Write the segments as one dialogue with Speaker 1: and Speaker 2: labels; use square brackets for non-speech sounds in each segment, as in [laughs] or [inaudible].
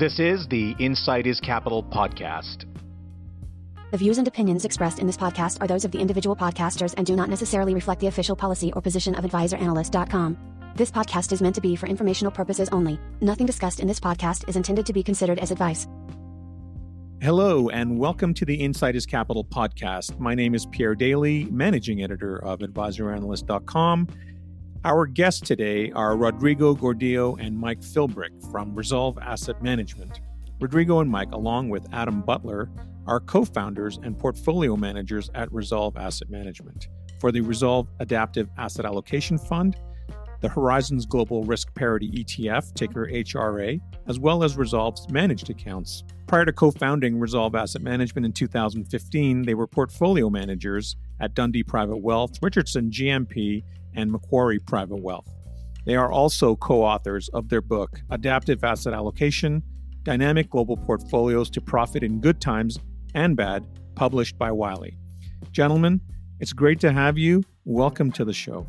Speaker 1: This is the Insight is Capital podcast.
Speaker 2: The views and opinions expressed in this podcast are those of the individual podcasters and do not necessarily reflect the official policy or position of advisoranalyst.com. This podcast is meant to be for informational purposes only. Nothing discussed in this podcast is intended to be considered as advice.
Speaker 3: Hello, and welcome to the Insight is Capital podcast. My name is Pierre Daly, managing editor of advisoranalyst.com. Our guests today are Rodrigo Gordillo and Mike Philbrick from Resolve Asset Management. Rodrigo and Mike, along with Adam Butler, are co founders and portfolio managers at Resolve Asset Management for the Resolve Adaptive Asset Allocation Fund, the Horizons Global Risk Parity ETF, ticker HRA, as well as Resolve's managed accounts. Prior to co founding Resolve Asset Management in 2015, they were portfolio managers at Dundee Private Wealth, Richardson GMP, and Macquarie Private Wealth. They are also co authors of their book, Adaptive Asset Allocation Dynamic Global Portfolios to Profit in Good Times and Bad, published by Wiley. Gentlemen, it's great to have you. Welcome to the show.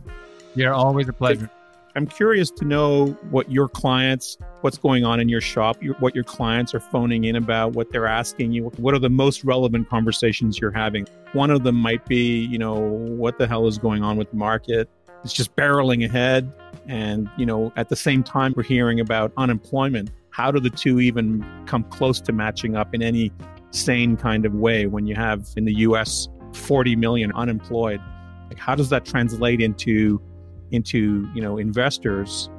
Speaker 4: Yeah, always a pleasure.
Speaker 3: I'm curious to know what your clients, what's going on in your shop, your, what your clients are phoning in about, what they're asking you. What are the most relevant conversations you're having? One of them might be, you know, what the hell is going on with the market? It's just barreling ahead. And, you know, at the same time, we're hearing about unemployment. How do the two even come close to matching up in any sane kind of way when you have in the US 40 million unemployed? Like, how does that translate into into you know investors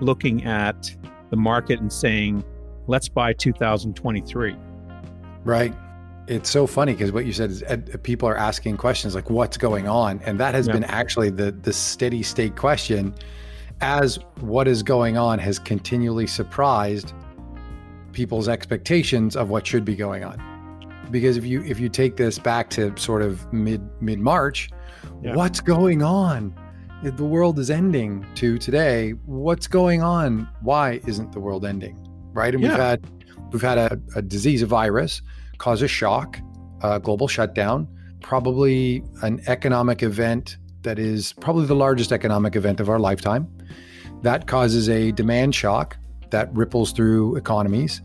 Speaker 3: looking at the market and saying let's buy 2023
Speaker 5: right it's so funny because what you said is ed, people are asking questions like what's going on and that has yeah. been actually the the steady state question as what is going on has continually surprised people's expectations of what should be going on because if you if you take this back to sort of mid mid march yeah. what's going on the world is ending to today what's going on why isn't the world ending right and yeah. we've had we've had a, a, disease a virus cause a shock a global shutdown probably an economic event that is probably the largest economic event of our lifetime. That causes a demand shock that ripples through economies.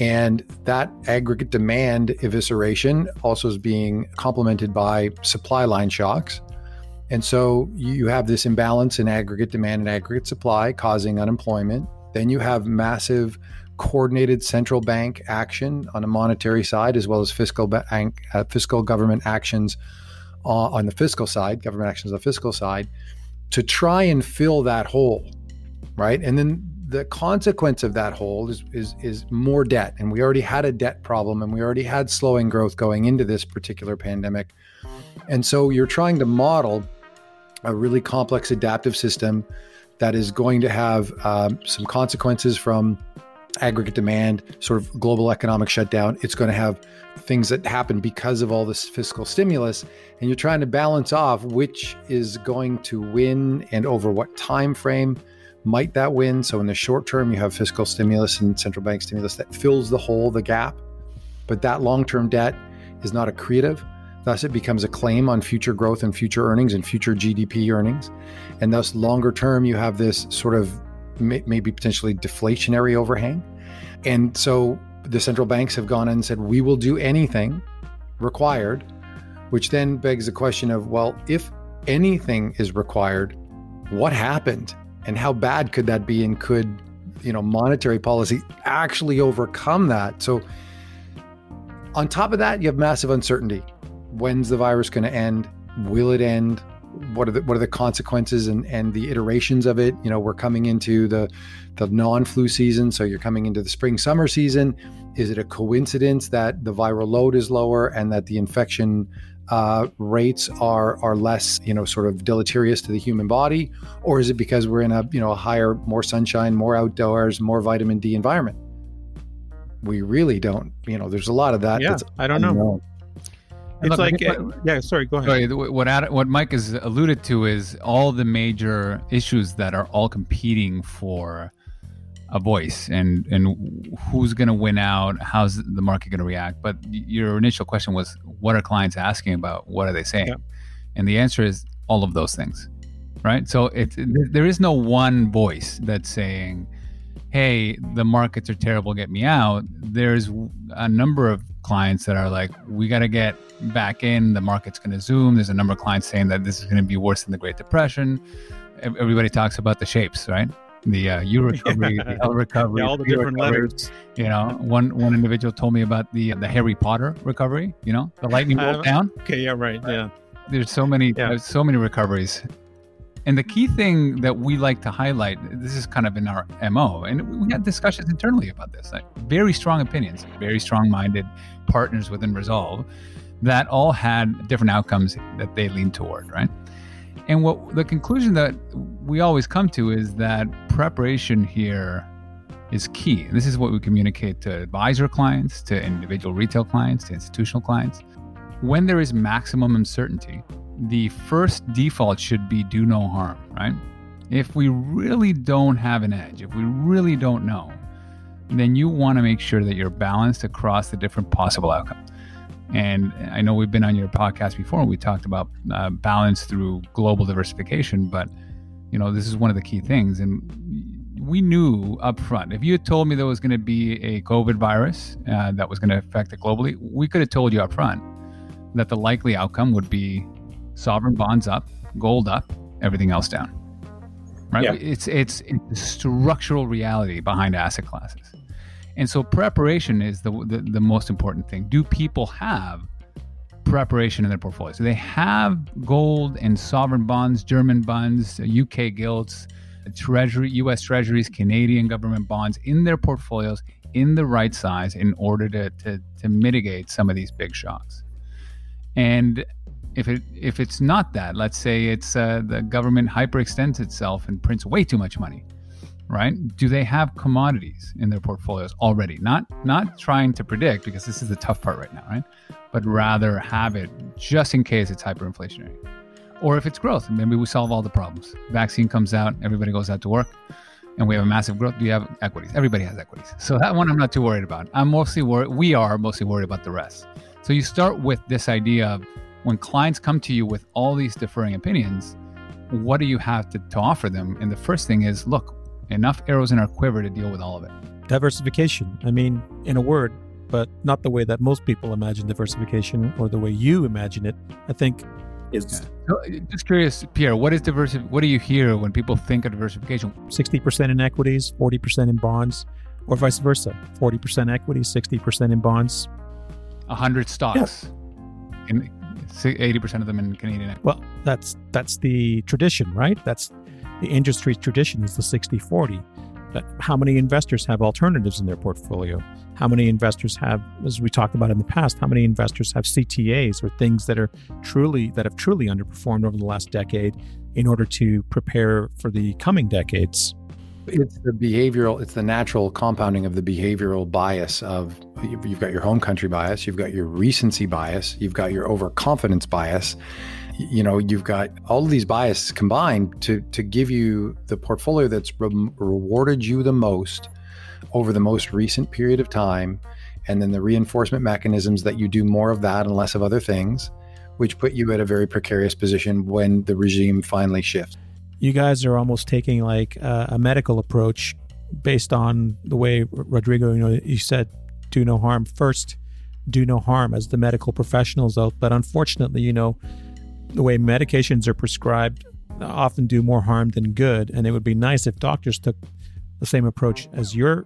Speaker 5: And that aggregate demand evisceration also is being complemented by supply line shocks. And so you have this imbalance in aggregate demand and aggregate supply causing unemployment. Then you have massive coordinated central bank action on a monetary side, as well as fiscal bank, uh, fiscal government actions uh, on the fiscal side, government actions on the fiscal side, to try and fill that hole, right? And then the consequence of that hole is, is is more debt, and we already had a debt problem, and we already had slowing growth going into this particular pandemic, and so you're trying to model a really complex adaptive system that is going to have um, some consequences from aggregate demand, sort of global economic shutdown. It's going to have things that happen because of all this fiscal stimulus, and you're trying to balance off which is going to win and over what time frame might that win. So in the short term, you have fiscal stimulus and central bank stimulus that fills the hole, the gap, but that long-term debt is not accretive. Thus, it becomes a claim on future growth and future earnings and future GDP earnings. And thus, longer term, you have this sort of maybe potentially deflationary overhang. And so the central banks have gone and said, we will do anything required, which then begs the question of, well, if anything is required, what happened? And how bad could that be? And could, you know, monetary policy actually overcome that? So on top of that, you have massive uncertainty when's the virus going to end? Will it end? What are the what are the consequences and, and the iterations of it? You know, we're coming into the the non-flu season, so you're coming into the spring summer season. Is it a coincidence that the viral load is lower and that the infection uh, rates are are less, you know, sort of deleterious to the human body, or is it because we're in a you know a higher, more sunshine, more outdoors, more vitamin D environment? We really don't. You know, there's a lot of that.
Speaker 3: Yeah, I don't unknown. know. It's look, like, what, uh, yeah. Sorry, go ahead. Sorry,
Speaker 4: what Ad, what Mike has alluded to is all the major issues that are all competing for a voice, and and who's going to win out? How's the market going to react? But your initial question was, what are clients asking about? What are they saying? Yeah. And the answer is all of those things, right? So it there is no one voice that's saying hey, the markets are terrible, get me out, there's a number of clients that are like, we got to get back in, the market's going to zoom. There's a number of clients saying that this is going to be worse than the Great Depression. Everybody talks about the shapes, right? The uh, [laughs] U recovery, the L recovery,
Speaker 3: yeah, all the different
Speaker 4: recovery.
Speaker 3: letters.
Speaker 4: You know, one one individual told me about the the Harry Potter recovery. You know, the lightning bolt
Speaker 3: Uh,
Speaker 4: down.
Speaker 3: Okay, yeah, right. Yeah.
Speaker 4: There's so many,
Speaker 3: Yeah.
Speaker 4: there's so many recoveries. And the key thing that we like to highlight, this is kind of in our MO, and we had mm-hmm. discussions internally about this. Like very strong opinions, very strong-minded partners within Resolve that all had different outcomes that they lean toward, right? And what the conclusion that we always come to is that preparation here is key. This is what we communicate to advisor clients, to individual retail clients, to institutional clients. When there is maximum uncertainty, the first default should be do no harm, right? If we really don't have an edge, if we really don't know, then you want to make sure that you're balanced across the different possible outcomes. And I know we've been on your podcast before. We talked about uh, balance through global diversification, but you know this is one of the key things. And we knew up front if you had told me there was going to be a COVID virus uh, that was going to affect it globally, we could have told you up front that the likely outcome would be sovereign bonds up, gold up, everything else down. Right?
Speaker 3: Yeah.
Speaker 4: It's it's it's the structural reality behind asset classes. And so preparation is the, the the most important thing. Do people have preparation in their portfolios? Do they have gold and sovereign bonds, German bonds, UK gilts, treasury, US treasuries, Canadian government bonds in their portfolios in the right size in order to to, to mitigate some of these big shocks? And if it if it's not that, let's say it's uh, the government hyperextends itself and prints way too much money, right? Do they have commodities in their portfolios already? Not not trying to predict because this is the tough part right now, right? But rather have it just in case it's hyperinflationary. Or if it's growth, maybe we solve all the problems. Vaccine comes out, everybody goes out to work, and we have a massive growth. Do you have equities? Everybody has equities. So that one I'm not too worried about. I'm mostly worried. We are mostly worried about the rest. So you start with this idea of when clients come to you with all these differing opinions, what do you have to, to offer them? And the first thing is, look, enough arrows in our quiver to deal with all of it.
Speaker 3: Diversification. I mean, in a word, but not the way that most people imagine diversification or the way you imagine it. I think is
Speaker 4: So, uh, just curious, Pierre, what is diversity? What do you hear when people think of diversification?
Speaker 3: 60% in equities, 40% in bonds, or vice versa 40% equities, 60% in bonds.
Speaker 4: 100 stocks, and 80% of them in Canadian.
Speaker 3: Well, that's that's the tradition, right? That's the industry's tradition is the 60-40. But how many investors have alternatives in their portfolio? How many investors have, as we talked about in the past, how many investors have CTAs or things that are truly that have truly underperformed over the last decade in order to prepare for the coming decades?
Speaker 5: It's the behavioral, it's the natural compounding of the behavioral bias of you've got your home country bias, you've got your recency bias, you've got your overconfidence bias. You know, you've got all of these biases combined to to give you the portfolio that's re- rewarded you the most over the most recent period of time, and then the reinforcement mechanisms that you do more of that and less of other things, which put you at a very precarious position when the regime finally shifts.
Speaker 3: You guys are almost taking like a, a medical approach based on the way Rodrigo, you know, you said do no harm first, do no harm as the medical professionals out. But unfortunately, you know, the way medications are prescribed often do more harm than good. And it would be nice if doctors took the same approach as you're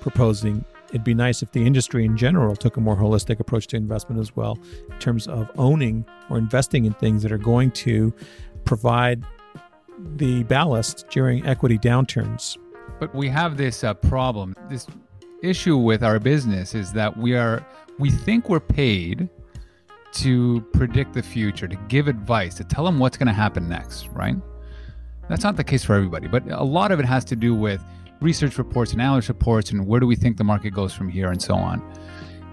Speaker 3: proposing. It'd be nice if the industry in general took a more holistic approach to investment as well, in terms of owning or investing in things that are going to provide the ballast during equity downturns.
Speaker 4: But we have this uh, problem. This issue with our business is that we are we think we're paid to predict the future, to give advice, to tell them what's going to happen next, right? That's not the case for everybody, but a lot of it has to do with research reports and analyst reports and where do we think the market goes from here and so on.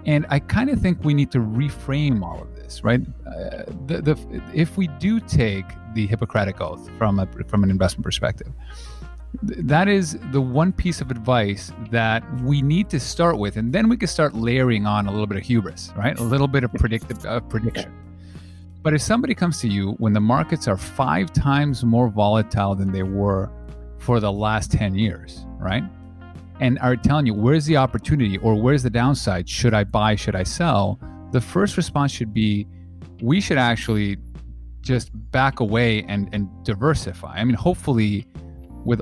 Speaker 4: And I kind of think we need to reframe all of this, right? Uh, the, the, if we do take the Hippocratic Oath from a, from an investment perspective, that is the one piece of advice that we need to start with, and then we can start layering on a little bit of hubris, right? A little bit of predictive uh, prediction. But if somebody comes to you when the markets are five times more volatile than they were for the last 10 years, right? and are telling you where's the opportunity or where's the downside? Should I buy? Should I sell? The first response should be we should actually just back away and, and diversify. I mean, hopefully, with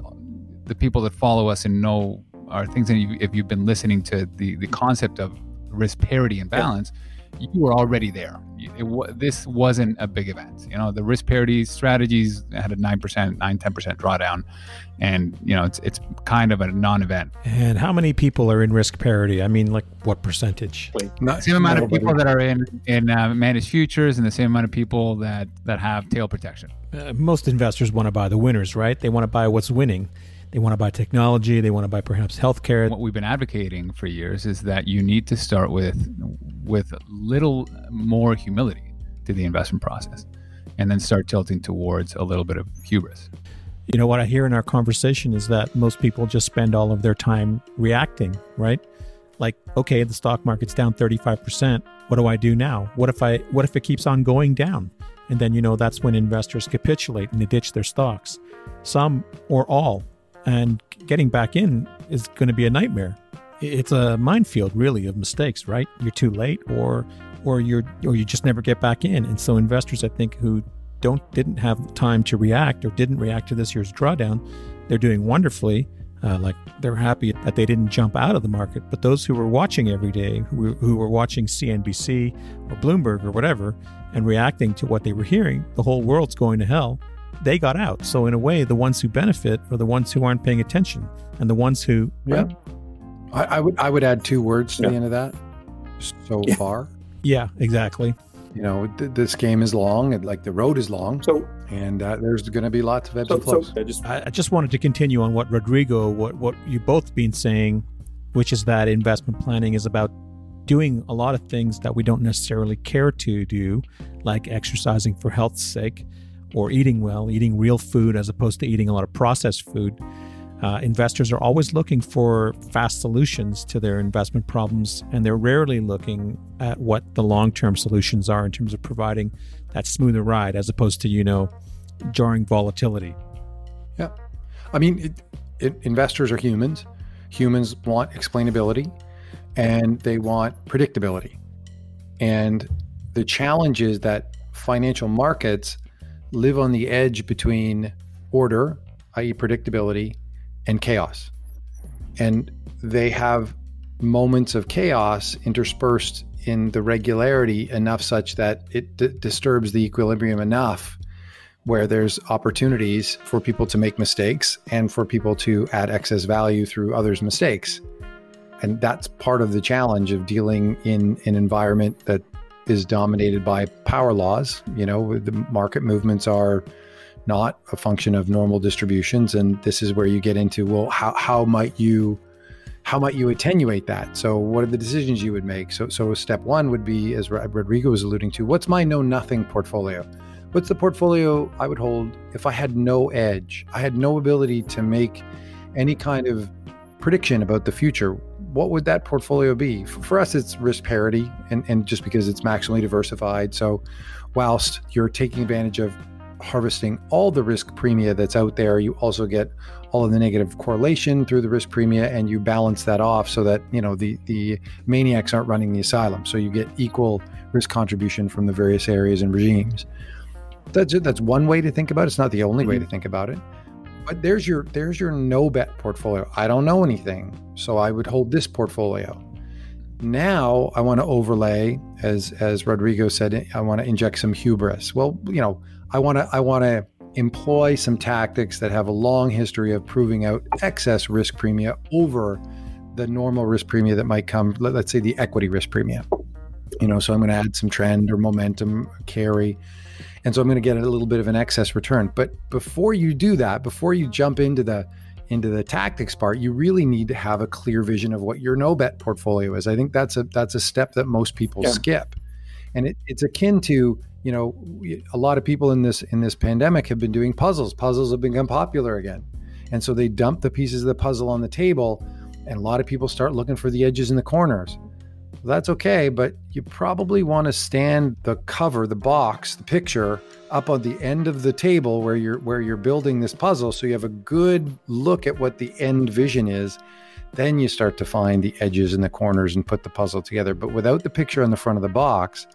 Speaker 4: the people that follow us and know our things, and if you've been listening to the, the concept of risk parity and balance, yeah. you are already there. It, this wasn't a big event. You know, the risk parity strategies had a 9%, 9, 10% drawdown. And, you know, it's, it's kind of a non event.
Speaker 3: And how many people are in risk parity? I mean, like what percentage?
Speaker 4: Not, same amount nobody. of people that are in, in uh, managed futures and the same amount of people that, that have tail protection.
Speaker 3: Uh, most investors want to buy the winners, right? They want to buy what's winning. They want to buy technology. They want to buy perhaps healthcare.
Speaker 4: What we've been advocating for years is that you need to start with with little more humility to the investment process, and then start tilting towards a little bit of hubris.
Speaker 3: You know what I hear in our conversation is that most people just spend all of their time reacting, right? Like, okay, the stock market's down 35%. What do I do now? What if I what if it keeps on going down? And then you know that's when investors capitulate and they ditch their stocks. Some or all and getting back in is going to be a nightmare. It's a minefield, really, of mistakes. Right? You're too late, or or you're or you just never get back in. And so investors, I think, who don't didn't have time to react or didn't react to this year's drawdown, they're doing wonderfully. Uh, like they're happy that they didn't jump out of the market. But those who were watching every day, who, who were watching CNBC or Bloomberg or whatever, and reacting to what they were hearing, the whole world's going to hell they got out. So in a way, the ones who benefit are the ones who aren't paying attention, and the ones who
Speaker 5: yeah. I, I would I would add two words to yeah. the end of that. So
Speaker 3: yeah.
Speaker 5: far.
Speaker 3: Yeah, exactly.
Speaker 5: You know, th- this game is long, and like the road is long. So, and uh, there's going to be lots of ebbs so, and flows. So
Speaker 3: I, just, I just wanted to continue on what Rodrigo, what what you both been saying, which is that investment planning is about doing a lot of things that we don't necessarily care to do, like exercising for health's sake, or eating well, eating real food as opposed to eating a lot of processed food. Uh, investors are always looking for fast solutions to their investment problems, and they're rarely looking at what the long term solutions are in terms of providing that smoother ride as opposed to, you know, jarring volatility.
Speaker 5: Yeah. I mean, it, it, investors are humans. Humans want explainability and they want predictability. And the challenge is that financial markets live on the edge between order, i.e., predictability, and chaos. And they have moments of chaos interspersed in the regularity enough such that it d- disturbs the equilibrium enough where there's opportunities for people to make mistakes and for people to add excess value through others' mistakes. And that's part of the challenge of dealing in an environment that is dominated by power laws. You know, the market movements are not a function of normal distributions, and this is where you get into well, how how might you how might you attenuate that? So, what are the decisions you would make? So, so step one would be, as Rodrigo was alluding to, what's my know nothing portfolio? What's the portfolio I would hold if I had no edge? I had no ability to make any kind of prediction about the future what would that portfolio be? For us, it's risk parity, and, and just because it's maximally diversified. So, whilst you're taking advantage of harvesting all the risk premia that's out there, you also get all of the negative correlation through the risk premia, and you balance that off so that you know the the maniacs aren't running the asylum. So you get equal risk contribution from the various areas and regimes. That's that's one way to think about it. It's not the only way to mm-hmm. think about it. But there's your there's your no bet portfolio. I don't know anything, so I would hold this portfolio. Now I want to overlay, as as Rodrigo said, I want to inject some hubris. Well, you know, I want to I want to employ some tactics that have a long history of proving out excess risk premia over the normal risk premia that might come. Let, us say the equity risk premia. You know, so I'm going to add some trend or momentum carry and so I'm going to get a little bit of an excess return. But before you do that, before you jump into the into the tactics part, you really need to have a clear vision of what your no bet portfolio is. I think that's a that's a step that most people yeah. skip, and it, it's akin to you know a lot of people in this in this pandemic have been doing puzzles. Puzzles have become popular again, and so they dump the pieces of the puzzle on the table, and a lot of people start looking for the edges and the corners that's okay, but you probably want to stand the cover, the box, the picture up on the end of the table where you're where you're building this puzzle so you have a good look at what the end vision is. then you start to find the edges and the corners and put the puzzle together. But without the picture on the front of the box,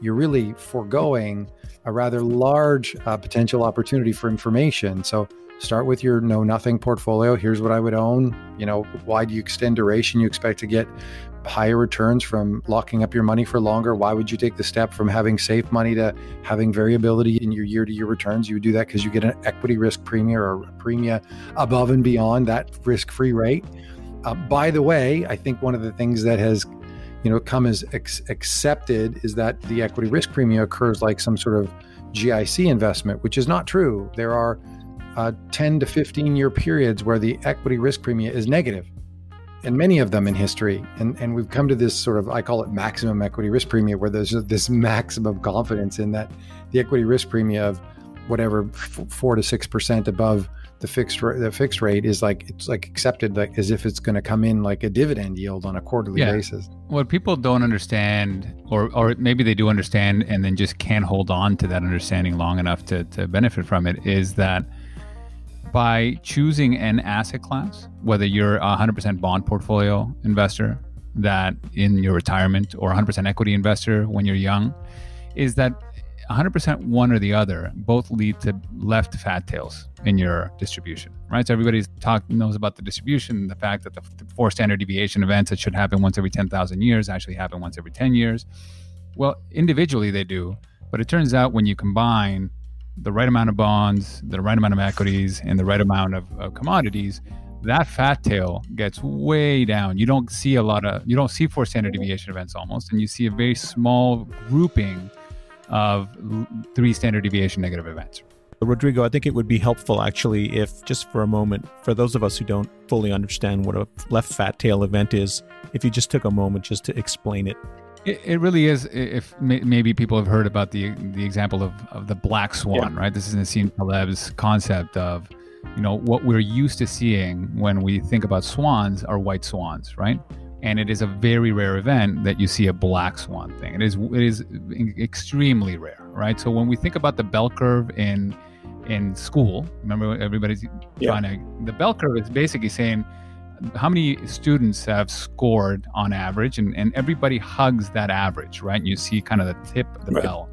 Speaker 5: you're really foregoing a rather large uh, potential opportunity for information. So start with your know nothing portfolio. Here's what I would own. You know, why do you extend duration? You expect to get higher returns from locking up your money for longer. Why would you take the step from having safe money to having variability in your year to year returns? You would do that because you get an equity risk premium or a premium above and beyond that risk free rate. Uh, by the way, I think one of the things that has you know come as ex- accepted is that the equity risk premium occurs like some sort of GIC investment, which is not true. There are uh, 10 to 15 year periods where the equity risk premium is negative, and many of them in history. And, and we've come to this sort of, I call it maximum equity risk premium, where there's this maximum confidence in that the equity risk premium of whatever, four to 6% above the fixed the fixed rate is like it's like accepted like as if it's going to come in like a dividend yield on a quarterly yeah. basis.
Speaker 4: What people don't understand, or or maybe they do understand and then just can't hold on to that understanding long enough to to benefit from it, is that by choosing an asset class, whether you're a 100% bond portfolio investor that in your retirement or 100% equity investor when you're young, is that 100% one or the other both lead to left fat tails in your distribution, right? So everybody's talk knows about the distribution, the fact that the, the four standard deviation events that should happen once every 10,000 years actually happen once every 10 years. Well, individually they do, but it turns out when you combine the right amount of bonds, the right amount of equities, and the right amount of, of commodities, that fat tail gets way down. You don't see a lot of, you don't see four standard deviation events almost, and you see a very small grouping of three standard deviation negative events.
Speaker 3: Rodrigo, I think it would be helpful actually if, just for a moment, for those of us who don't fully understand what a left fat tail event is, if you just took a moment just to explain it.
Speaker 4: It, it really is. If maybe people have heard about the the example of, of the black swan, yeah. right? This is Nassim Taleb's concept of, you know, what we're used to seeing when we think about swans are white swans, right? and it is a very rare event that you see a black swan thing. It is it is extremely rare, right? So when we think about the bell curve in in school, remember everybody's yeah. trying to the bell curve is basically saying how many students have scored on average, and, and everybody hugs that average, right? And you see kind of the tip of the right. bell.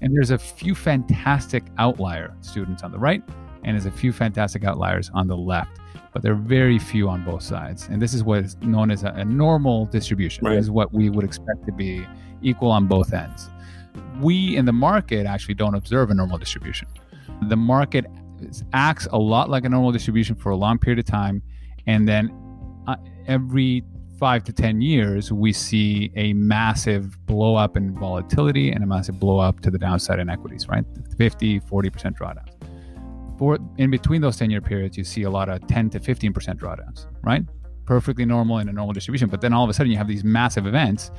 Speaker 4: And there's a few fantastic outlier students on the right, and there's a few fantastic outliers on the left but there are very few on both sides. And this is what is known as a, a normal distribution. Right. This is what we would expect to be equal on both ends. We in the market actually don't observe a normal distribution. The market acts a lot like a normal distribution for a long period of time. And then every five to 10 years, we see a massive blow up in volatility and a massive blow up to the downside in equities, right? 50, 40% drawdowns for in between those 10 year periods, you see a lot of 10 to 15% drawdowns, right? Perfectly normal in a normal distribution. But then all of a sudden you have these massive events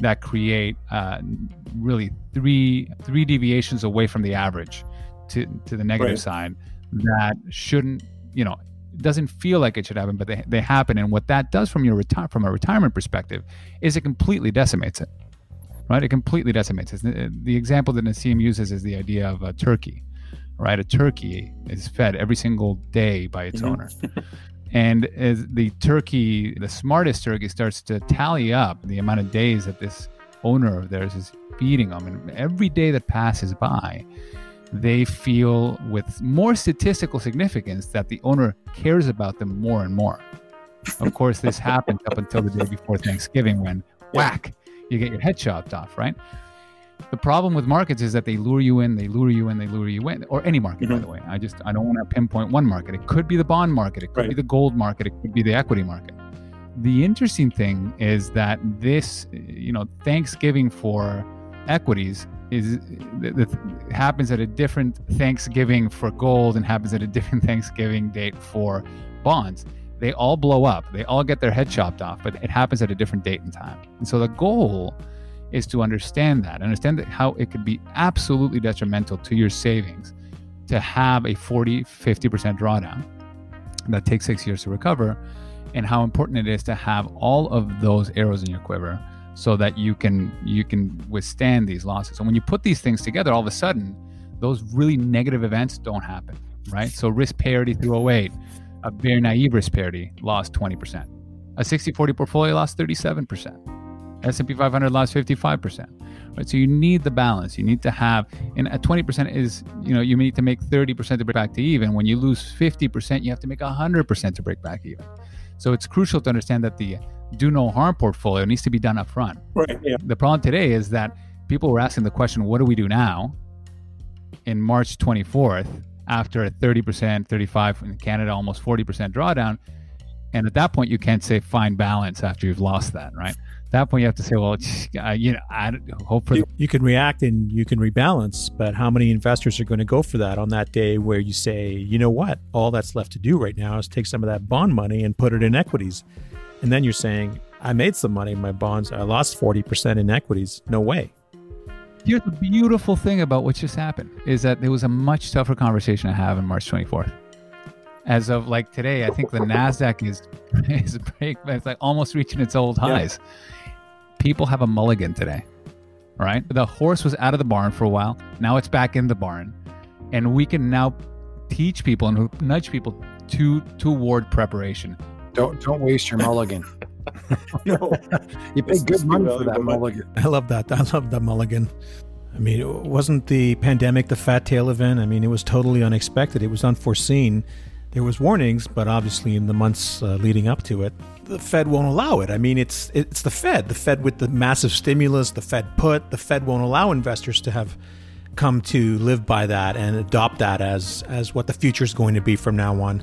Speaker 4: that create uh, really three three deviations away from the average to, to the negative right. side that shouldn't, you know, doesn't feel like it should happen, but they, they happen. And what that does from your retire from a retirement perspective is it completely decimates it, right? It completely decimates it. The example that Nassim uses is the idea of a turkey right? A turkey is fed every single day by its mm-hmm. owner. and as the turkey, the smartest turkey, starts to tally up the amount of days that this owner of theirs is feeding them, and every day that passes by, they feel with more statistical significance that the owner cares about them more and more. Of course, this [laughs] happened up until the day before Thanksgiving when whack, you get your head chopped off, right? The problem with markets is that they lure you in, they lure you in, they lure you in, or any market, mm-hmm. by the way. I just I don't want to pinpoint one market. It could be the bond market, it could right. be the gold market, it could be the equity market. The interesting thing is that this, you know, Thanksgiving for equities is happens at a different Thanksgiving for gold and happens at a different [laughs] Thanksgiving date for bonds. They all blow up. They all get their head chopped off, but it happens at a different date and time. And so the goal is to understand that, understand that how it could be absolutely detrimental to your savings to have a 40, 50% drawdown that takes six years to recover, and how important it is to have all of those arrows in your quiver so that you can you can withstand these losses. And when you put these things together, all of a sudden, those really negative events don't happen, right? So risk parity through 08, a very naive risk parity lost 20%. A 60-40 portfolio lost 37%. S&P 500 lost 55%. Right? So you need the balance. You need to have, and at 20% is, you know, you need to make 30% to break back to even. When you lose 50%, you have to make 100% to break back even. So it's crucial to understand that the do no harm portfolio needs to be done up front.
Speaker 3: Right. Yeah.
Speaker 4: The problem today is that people were asking the question, what do we do now in March 24th after a 30%, 35 in Canada, almost 40% drawdown? And at that point, you can't say find balance after you've lost that, right? At that point, you have to say, well, uh, you know, I hope for
Speaker 3: you can react and you can rebalance, but how many investors are going to go for that on that day where you say, you know what, all that's left to do right now is take some of that bond money and put it in equities, and then you're saying, I made some money in my bonds, I lost forty percent in equities. No way.
Speaker 4: Here's the beautiful thing about what just happened is that there was a much tougher conversation to have on March 24th as of like today, I think the Nasdaq is [laughs] is break. It's like almost reaching its old highs. Yeah. People have a mulligan today, right? The horse was out of the barn for a while. Now it's back in the barn, and we can now teach people and nudge people to toward preparation.
Speaker 5: Don't don't waste your mulligan. [laughs] no, you pay good money for that mulligan.
Speaker 3: I love that. I love that mulligan. I mean, it wasn't the pandemic the fat tail event. I mean, it was totally unexpected. It was unforeseen there was warnings, but obviously in the months uh, leading up to it, the Fed won't allow it. I mean, it's it's the Fed, the Fed with the massive stimulus, the Fed put, the Fed won't allow investors to have come to live by that and adopt that as as what the future is going to be from now on.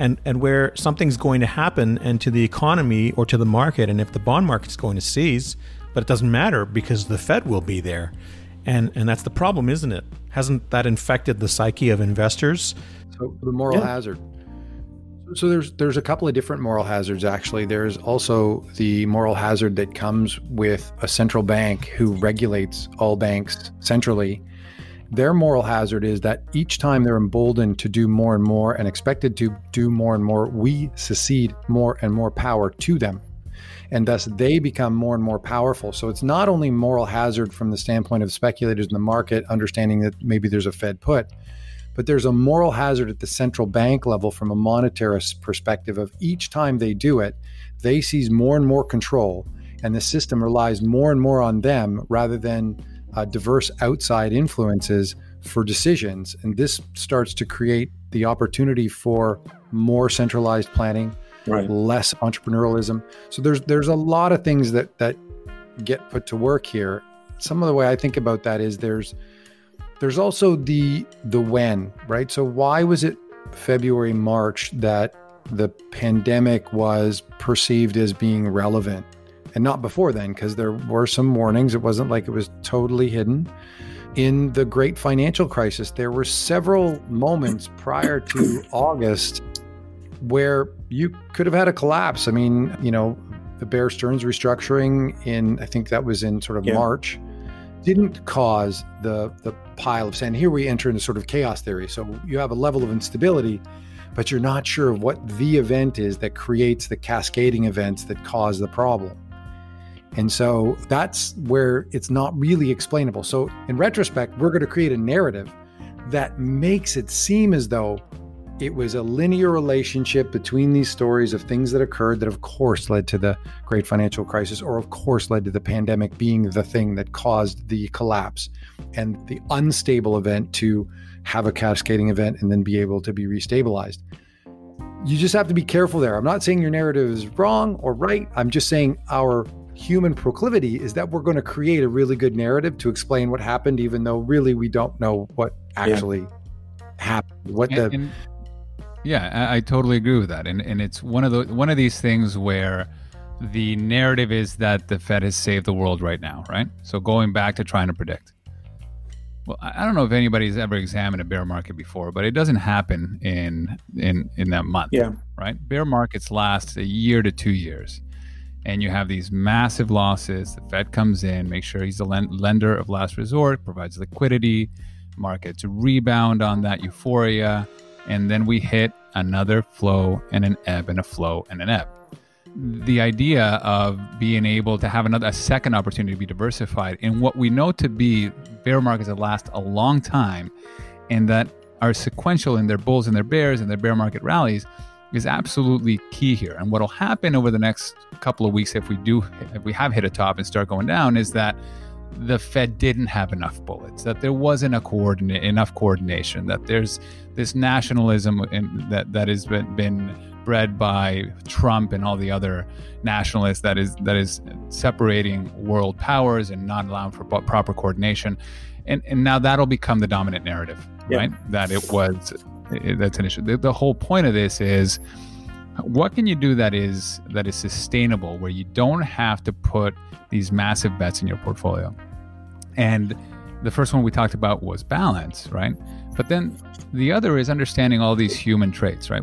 Speaker 3: And and where something's going to happen and to the economy or to the market and if the bond market's going to seize, but it doesn't matter because the Fed will be there. And and that's the problem, isn't it? Hasn't that infected the psyche of investors?
Speaker 5: So the moral yeah. hazard. So there's there's a couple of different moral hazards actually. There's also the moral hazard that comes with a central bank who regulates all banks centrally. Their moral hazard is that each time they're emboldened to do more and more and expected to do more and more, we secede more and more power to them. And thus they become more and more powerful. So it's not only moral hazard from the standpoint of speculators in the market, understanding that maybe there's a Fed put, but there's a moral hazard at the central bank level from a monetarist perspective of each time they do it, they seize more and more control, and the system relies more and more on them rather than uh, diverse outside influences for decisions. And this starts to create the opportunity for more centralized planning, right. less entrepreneurialism. So there's there's a lot of things that that get put to work here. Some of the way I think about that is there's there's also the the when, right? So why was it February, March that the pandemic was perceived as being relevant and not before then because there were some warnings it wasn't like it was totally hidden in the great financial crisis there were several moments prior to august where you could have had a collapse i mean you know the bear stearns restructuring in i think that was in sort of yeah. march didn't cause the the pile of sand. Here we enter into sort of chaos theory. So you have a level of instability, but you're not sure what the event is that creates the cascading events that cause the problem. And so that's where it's not really explainable. So in retrospect, we're going to create a narrative that makes it seem as though it was a linear relationship between these stories of things that occurred that, of course, led to the great financial crisis, or of course, led to the pandemic being the thing that caused the collapse and the unstable event to have a cascading event and then be able to be restabilized. You just have to be careful there. I'm not saying your narrative is wrong or right. I'm just saying our human proclivity is that we're going to create a really good narrative to explain what happened, even though really we don't know what actually yeah. happened. What
Speaker 4: and,
Speaker 5: the
Speaker 4: and- yeah, I, I, totally agree with that, and and it's one of the one of these things where the narrative is that the Fed has saved the world right now, right? So going back to trying to predict. Well, I don't know if anybody's ever examined a bear market before, but it doesn't happen in in in that month.
Speaker 3: Yeah.
Speaker 4: Right. Bear markets last a year to two years, and you have these massive losses. The Fed comes in, makes sure he's the lender of last resort, provides liquidity, markets rebound on that euphoria and then we hit another flow and an ebb and a flow and an ebb. The idea of being able to have another a second opportunity to be diversified in what we know to be bear markets that last a long time and that are sequential in their bulls and their bears and their bear market rallies is absolutely key here. And what'll happen over the next couple of weeks if we do if we have hit a top and start going down is that the Fed didn't have enough bullets, that there wasn't a coordinate enough coordination, that there's this nationalism in, that that has been, been bred by Trump and all the other nationalists that is that is separating world powers and not allowing for proper coordination, and and now that'll become the dominant narrative, yeah. right? That it was that's an issue. The, the whole point of this is what can you do that is that is sustainable where you don't have to put these massive bets in your portfolio and the first one we talked about was balance right but then the other is understanding all these human traits right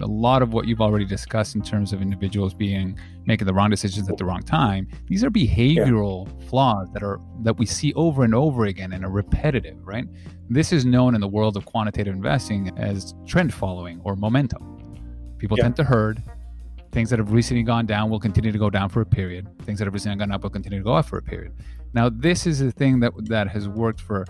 Speaker 4: a lot of what you've already discussed in terms of individuals being making the wrong decisions at the wrong time these are behavioral yeah. flaws that are that we see over and over again and are repetitive right this is known in the world of quantitative investing as trend following or momentum People yeah. tend to herd. Things that have recently gone down will continue to go down for a period. Things that have recently gone up will continue to go up for a period. Now, this is a thing that that has worked for.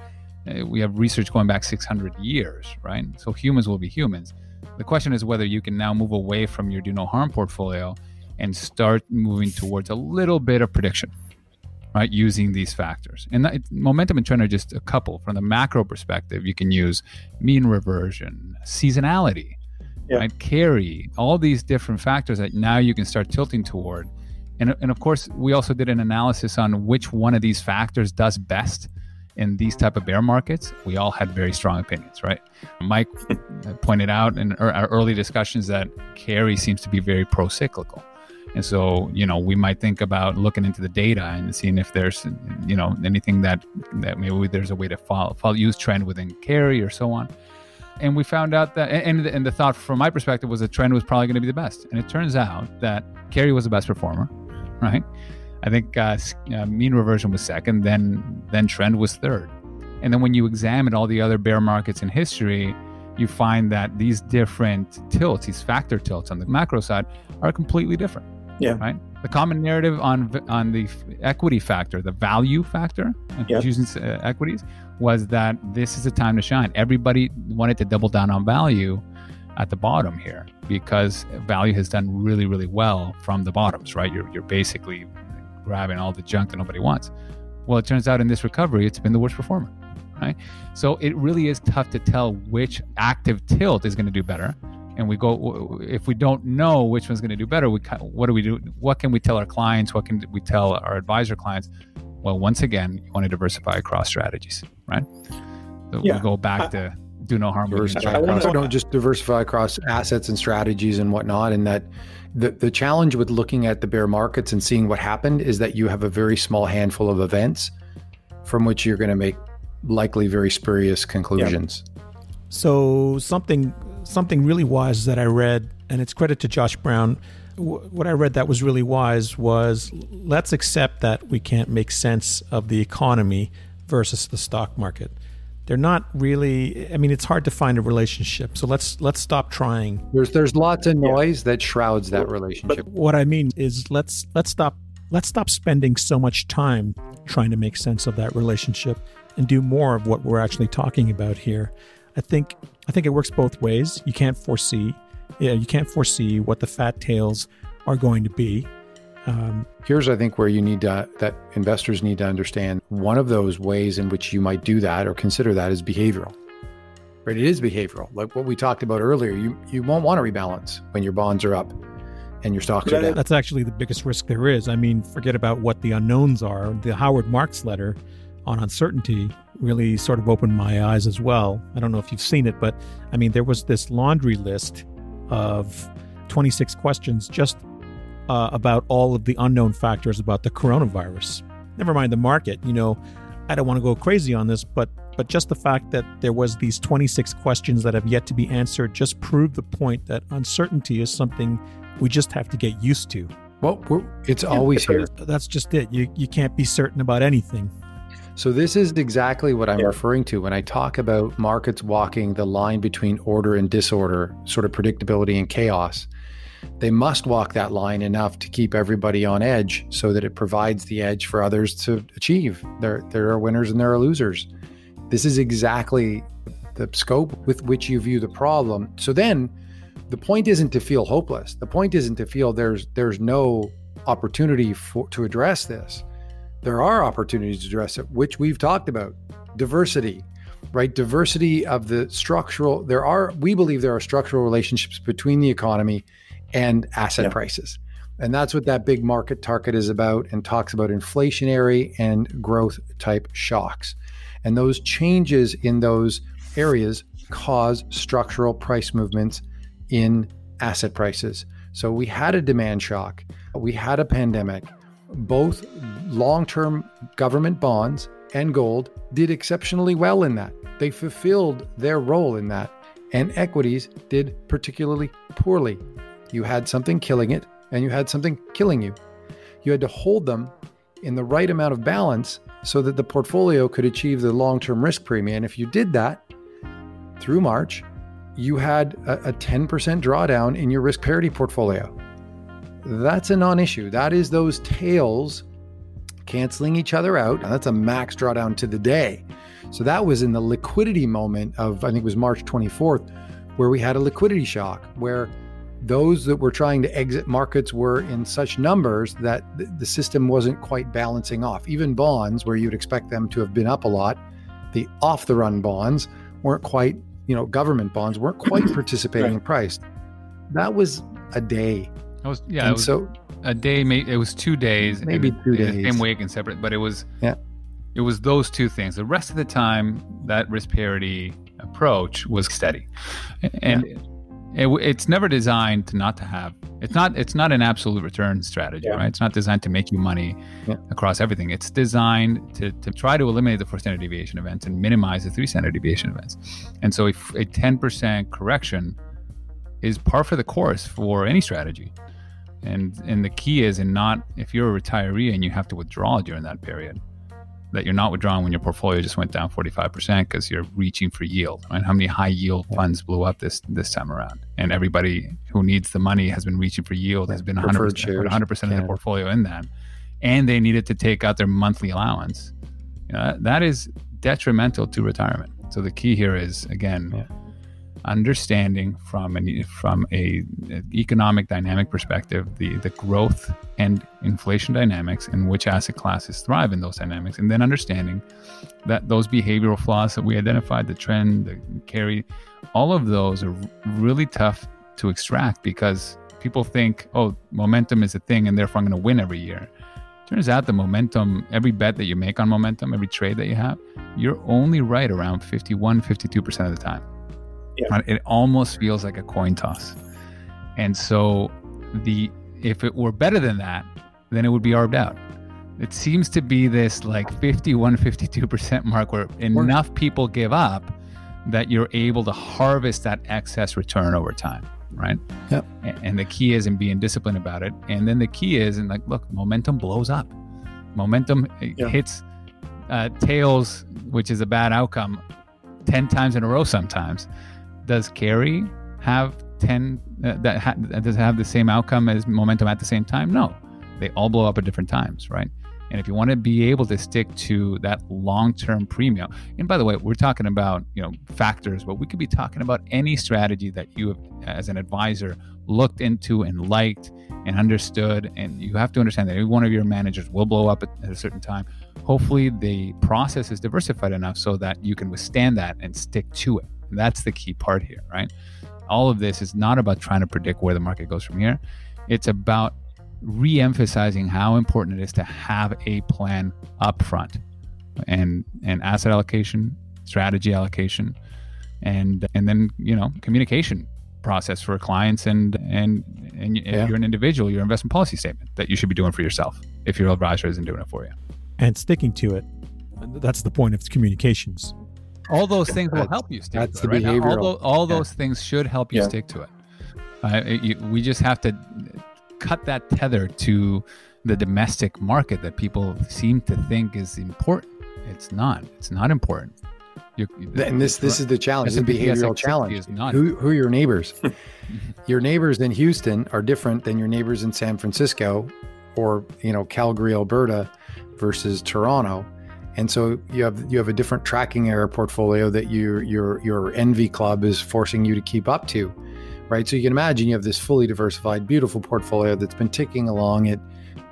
Speaker 4: Uh, we have research going back 600 years, right? So humans will be humans. The question is whether you can now move away from your do no harm portfolio and start moving towards a little bit of prediction, right? Using these factors. And that, momentum and trend are just a couple. From the macro perspective, you can use mean reversion, seasonality, yeah. right? Carry, all these different factors that now you can start tilting toward. And, and of course, we also did an analysis on which one of these factors does best in these type of bear markets. We all had very strong opinions, right? Mike [laughs] pointed out in our uh, early discussions that carry seems to be very pro-cyclical. And so, you know, we might think about looking into the data and seeing if there's, you know, anything that that maybe there's a way to follow, follow use trend within carry or so on. And we found out that and, and the thought from my perspective was the trend was probably going to be the best. And it turns out that carry was the best performer right? I think uh, uh, mean reversion was second then then trend was third. And then when you examine all the other bear markets in history you find that these different tilts these factor tilts on the macro side are completely different
Speaker 3: yeah
Speaker 4: right the common narrative on on the equity factor the value factor yep. using uh, equities was that this is a time to shine. Everybody wanted to double down on value at the bottom here because value has done really, really well from the bottoms, right? You're, you're basically grabbing all the junk that nobody wants. Well, it turns out in this recovery, it's been the worst performer, right? So it really is tough to tell which active tilt is going to do better. And we go, if we don't know which one's going to do better, we what do we do? What can we tell our clients? What can we tell our advisor clients? Well, once again, you want to diversify across strategies, right? So yeah. we go back to do no harm.
Speaker 5: Diversify across, don't just diversify across assets and strategies and whatnot. And that the, the challenge with looking at the bear markets and seeing what happened is that you have a very small handful of events from which you're going to make likely very spurious conclusions. Yeah.
Speaker 3: So something something really wise that I read, and it's credit to Josh Brown what I read that was really wise was let's accept that we can't make sense of the economy versus the stock market. They're not really. I mean, it's hard to find a relationship. So let's let's stop trying.
Speaker 5: There's there's lots of noise yeah. that shrouds that relationship.
Speaker 3: But what I mean is let's let's stop let's stop spending so much time trying to make sense of that relationship and do more of what we're actually talking about here. I think I think it works both ways. You can't foresee yeah, you can't foresee what the fat tails are going to be.
Speaker 5: Um, Here's, I think, where you need to, that investors need to understand one of those ways in which you might do that or consider that is behavioral. Right? It is behavioral. Like what we talked about earlier, you, you won't want to rebalance when your bonds are up and your stocks are down.
Speaker 3: That's actually the biggest risk there is. I mean, forget about what the unknowns are. The Howard Marks letter on uncertainty really sort of opened my eyes as well. I don't know if you've seen it, but I mean, there was this laundry list of 26 questions just uh, about all of the unknown factors about the coronavirus. Never mind the market. You know, I don't want to go crazy on this, but but just the fact that there was these 26 questions that have yet to be answered just proved the point that uncertainty is something we just have to get used to.
Speaker 5: Well, it's always here.
Speaker 3: That's just it. You you can't be certain about anything.
Speaker 5: So, this is exactly what I'm yeah. referring to when I talk about markets walking the line between order and disorder, sort of predictability and chaos. They must walk that line enough to keep everybody on edge so that it provides the edge for others to achieve. There, there are winners and there are losers. This is exactly the scope with which you view the problem. So, then the point isn't to feel hopeless. The point isn't to feel there's there's no opportunity for to address this. There are opportunities to address it, which we've talked about. Diversity, right? Diversity of the structural. There are we believe there are structural relationships between the economy and asset yeah. prices. And that's what that big market target is about and talks about inflationary and growth type shocks. And those changes in those areas cause structural price movements in asset prices. So we had a demand shock, we had a pandemic. Both long term government bonds and gold did exceptionally well in that. They fulfilled their role in that. And equities did particularly poorly. You had something killing it, and you had something killing you. You had to hold them in the right amount of balance so that the portfolio could achieve the long term risk premium. And if you did that through March, you had a, a 10% drawdown in your risk parity portfolio. That's a non issue. That is those tails canceling each other out. And that's a max drawdown to the day. So that was in the liquidity moment of, I think it was March 24th, where we had a liquidity shock, where those that were trying to exit markets were in such numbers that the system wasn't quite balancing off. Even bonds, where you'd expect them to have been up a lot, the off the run bonds weren't quite, you know, government bonds weren't quite [clears throat] participating right. in price. That was a day.
Speaker 4: It was, yeah, was so a day, it was two days,
Speaker 5: maybe two days,
Speaker 4: same week and separate, but it was, yeah, it was those two things. The rest of the time, that risk parity approach was steady. And, yeah it, it's never designed to not to have. It's not. It's not an absolute return strategy, yeah. right? It's not designed to make you money yeah. across everything. It's designed to, to try to eliminate the four standard deviation events and minimize the three standard deviation events. And so, if a ten percent correction is par for the course for any strategy. And and the key is in not if you're a retiree and you have to withdraw during that period that you're not withdrawing when your portfolio just went down 45% because you're reaching for yield. Right? How many high yield funds blew up this this time around? And everybody who needs the money has been reaching for yield, has been 100%, 100% of the portfolio in that. And they needed to take out their monthly allowance. You know, that is detrimental to retirement. So the key here is, again, yeah understanding from an from a, economic dynamic perspective the the growth and inflation dynamics and which asset classes thrive in those dynamics and then understanding that those behavioral flaws that we identified the trend the carry all of those are really tough to extract because people think oh momentum is a thing and therefore I'm going to win every year. Turns out the momentum every bet that you make on momentum every trade that you have you're only right around 51 52% of the time yeah. It almost feels like a coin toss. And so the if it were better than that, then it would be arbed out. It seems to be this like 51, 52% [laughs] mark where enough people give up that you're able to harvest that excess return over time. Right.
Speaker 5: Yep.
Speaker 4: And the key is in being disciplined about it. And then the key is in like, look, momentum blows up. Momentum yeah. hits uh, tails, which is a bad outcome, 10 times in a row sometimes does carry have 10 uh, that ha- does have the same outcome as momentum at the same time? No. They all blow up at different times right? And if you want to be able to stick to that long-term premium and by the way we're talking about you know factors but we could be talking about any strategy that you have, as an advisor looked into and liked and understood and you have to understand that every one of your managers will blow up at, at a certain time. Hopefully the process is diversified enough so that you can withstand that and stick to it that's the key part here, right? All of this is not about trying to predict where the market goes from here. It's about re-emphasizing how important it is to have a plan up front and and asset allocation, strategy allocation, and and then you know communication process for clients and and and if yeah. you're an individual, your investment policy statement that you should be doing for yourself if your advisor isn't doing it for you.
Speaker 3: And sticking to it. That's the point of communications
Speaker 4: all those things will help you stick
Speaker 5: that's
Speaker 4: to
Speaker 5: the
Speaker 4: it.
Speaker 5: Right?
Speaker 4: All, those, all those things should help you yeah. stick to it. Uh, you. We just have to cut that tether to the domestic market that people seem to think is important. It's not. It's not important.
Speaker 5: You're, and this this is the challenge, the behavioral challenge. Who, who are your neighbors? [laughs] your neighbors in Houston are different than your neighbors in San Francisco or you know Calgary, Alberta versus Toronto and so you have you have a different tracking error portfolio that your your your envy club is forcing you to keep up to right? So you can imagine you have this fully diversified, beautiful portfolio that's been ticking along at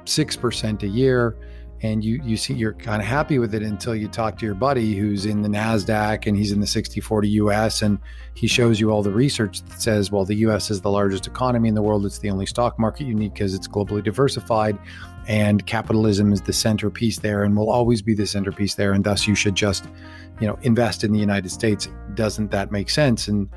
Speaker 5: 6% a year. And you you see you're kind of happy with it until you talk to your buddy who's in the Nasdaq and he's in the 60/40 US and he shows you all the research that says well the US is the largest economy in the world. It's the only stock market you need because it's globally diversified and capitalism is the centerpiece there and will always be the centerpiece there. And thus you should just you know invest in the United States. Doesn't that make sense? And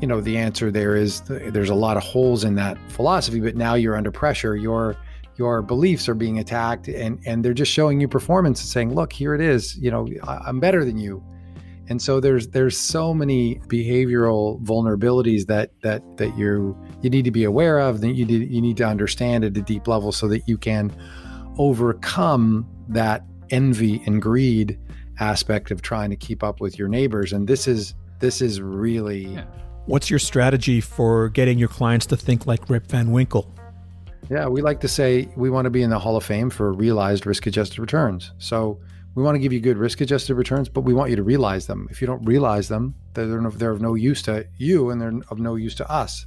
Speaker 5: you know the answer there is there's a lot of holes in that philosophy but now you're under pressure. You're your beliefs are being attacked and and they're just showing you performance and saying look here it is. You know i'm better than you and so there's there's so many behavioral vulnerabilities that that that you you need to be aware of that you need, you need to understand at a deep level so that you can overcome that envy and greed aspect of trying to keep up with your neighbors and this is this is really yeah.
Speaker 3: what's your strategy for getting your clients to think like rip van winkle
Speaker 5: yeah, we like to say we want to be in the Hall of Fame for realized risk adjusted returns. So we want to give you good risk adjusted returns, but we want you to realize them. If you don't realize them, they're, they're of no use to you and they're of no use to us.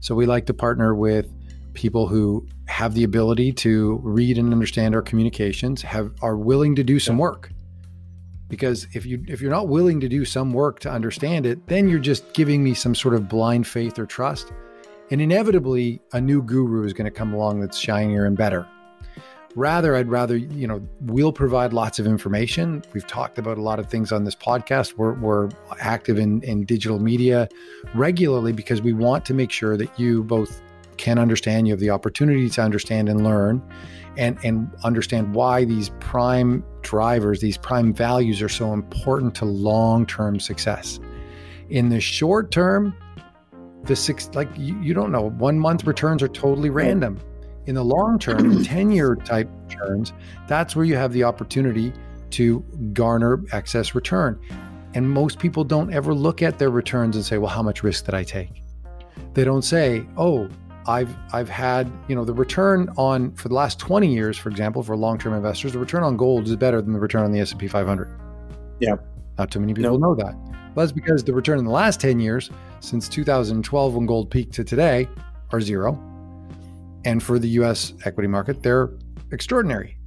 Speaker 5: So we like to partner with people who have the ability to read and understand our communications, have are willing to do some work. Because if you if you're not willing to do some work to understand it, then you're just giving me some sort of blind faith or trust and inevitably, a new guru is going to come along that's shinier and better. Rather, I'd rather, you know, we'll provide lots of information. We've talked about a lot of things on this podcast. We're, we're active in, in digital media regularly because we want to make sure that you both can understand, you have the opportunity to understand and learn and, and understand why these prime drivers, these prime values are so important to long term success. In the short term, the six like you, you don't know one month returns are totally random in the long term [clears throat] 10 year type returns that's where you have the opportunity to garner excess return. And most people don't ever look at their returns and say well how much risk did i take? They don't say oh i've i've had you know the return on for the last 20 years for example for long-term investors the return on gold is better than the return on the s&p 500
Speaker 3: yeah.
Speaker 5: Not too many people know that. Well, that's because the return in the last 10 years, since 2012 when gold peaked to today, are zero. And for the US equity market, they're extraordinary.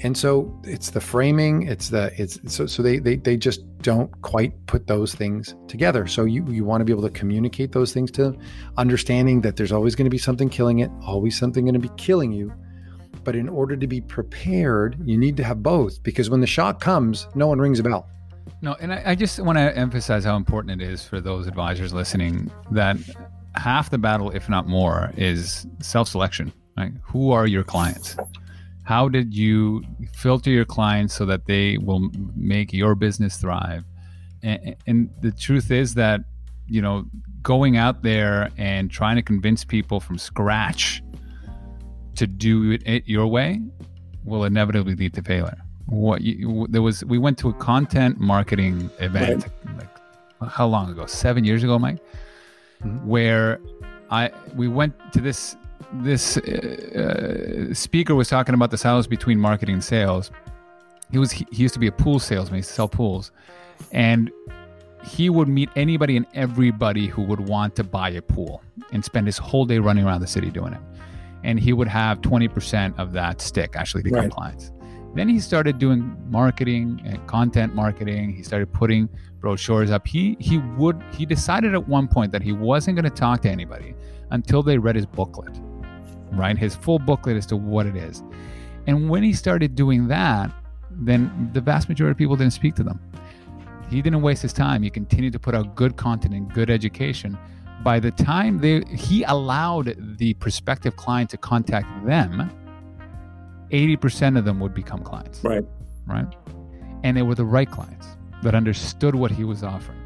Speaker 5: And so it's the framing, it's the it's so so they they they just don't quite put those things together. So you you want to be able to communicate those things to understanding that there's always going to be something killing it, always something going to be killing you. But in order to be prepared, you need to have both because when the shock comes, no one rings a bell.
Speaker 4: No, and I, I just want to emphasize how important it is for those advisors listening that half the battle, if not more, is self selection. Right? Who are your clients? How did you filter your clients so that they will make your business thrive? And, and the truth is that, you know, going out there and trying to convince people from scratch to do it your way will inevitably lead to failure what you, there was we went to a content marketing event right. like how long ago seven years ago mike mm-hmm. where i we went to this this uh, speaker was talking about the silos between marketing and sales he was he, he used to be a pool salesman he used to sell pools and he would meet anybody and everybody who would want to buy a pool and spend his whole day running around the city doing it and he would have 20% of that stick actually become right. clients then he started doing marketing and content marketing. He started putting brochures up. He he would he decided at one point that he wasn't going to talk to anybody until they read his booklet, right? His full booklet as to what it is. And when he started doing that, then the vast majority of people didn't speak to them. He didn't waste his time. He continued to put out good content and good education. By the time they he allowed the prospective client to contact them, 80% of them would become clients.
Speaker 3: Right.
Speaker 4: Right. And they were the right clients that understood what he was offering.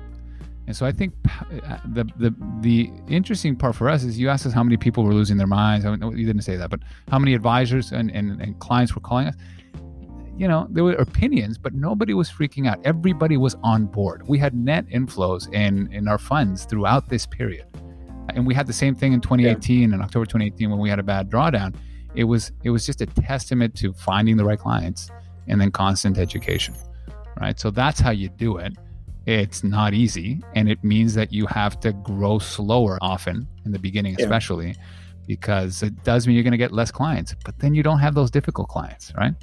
Speaker 4: And so I think uh, the the the interesting part for us is you asked us how many people were losing their minds. I mean, you didn't say that, but how many advisors and, and, and clients were calling us? You know, there were opinions, but nobody was freaking out. Everybody was on board. We had net inflows in in our funds throughout this period, and we had the same thing in 2018 yeah. in October 2018 when we had a bad drawdown it was it was just a testament to finding the right clients and then constant education right so that's how you do it it's not easy and it means that you have to grow slower often in the beginning
Speaker 3: Yeah.
Speaker 4: especially because it does mean you're going to get less clients but then you don't have those difficult clients right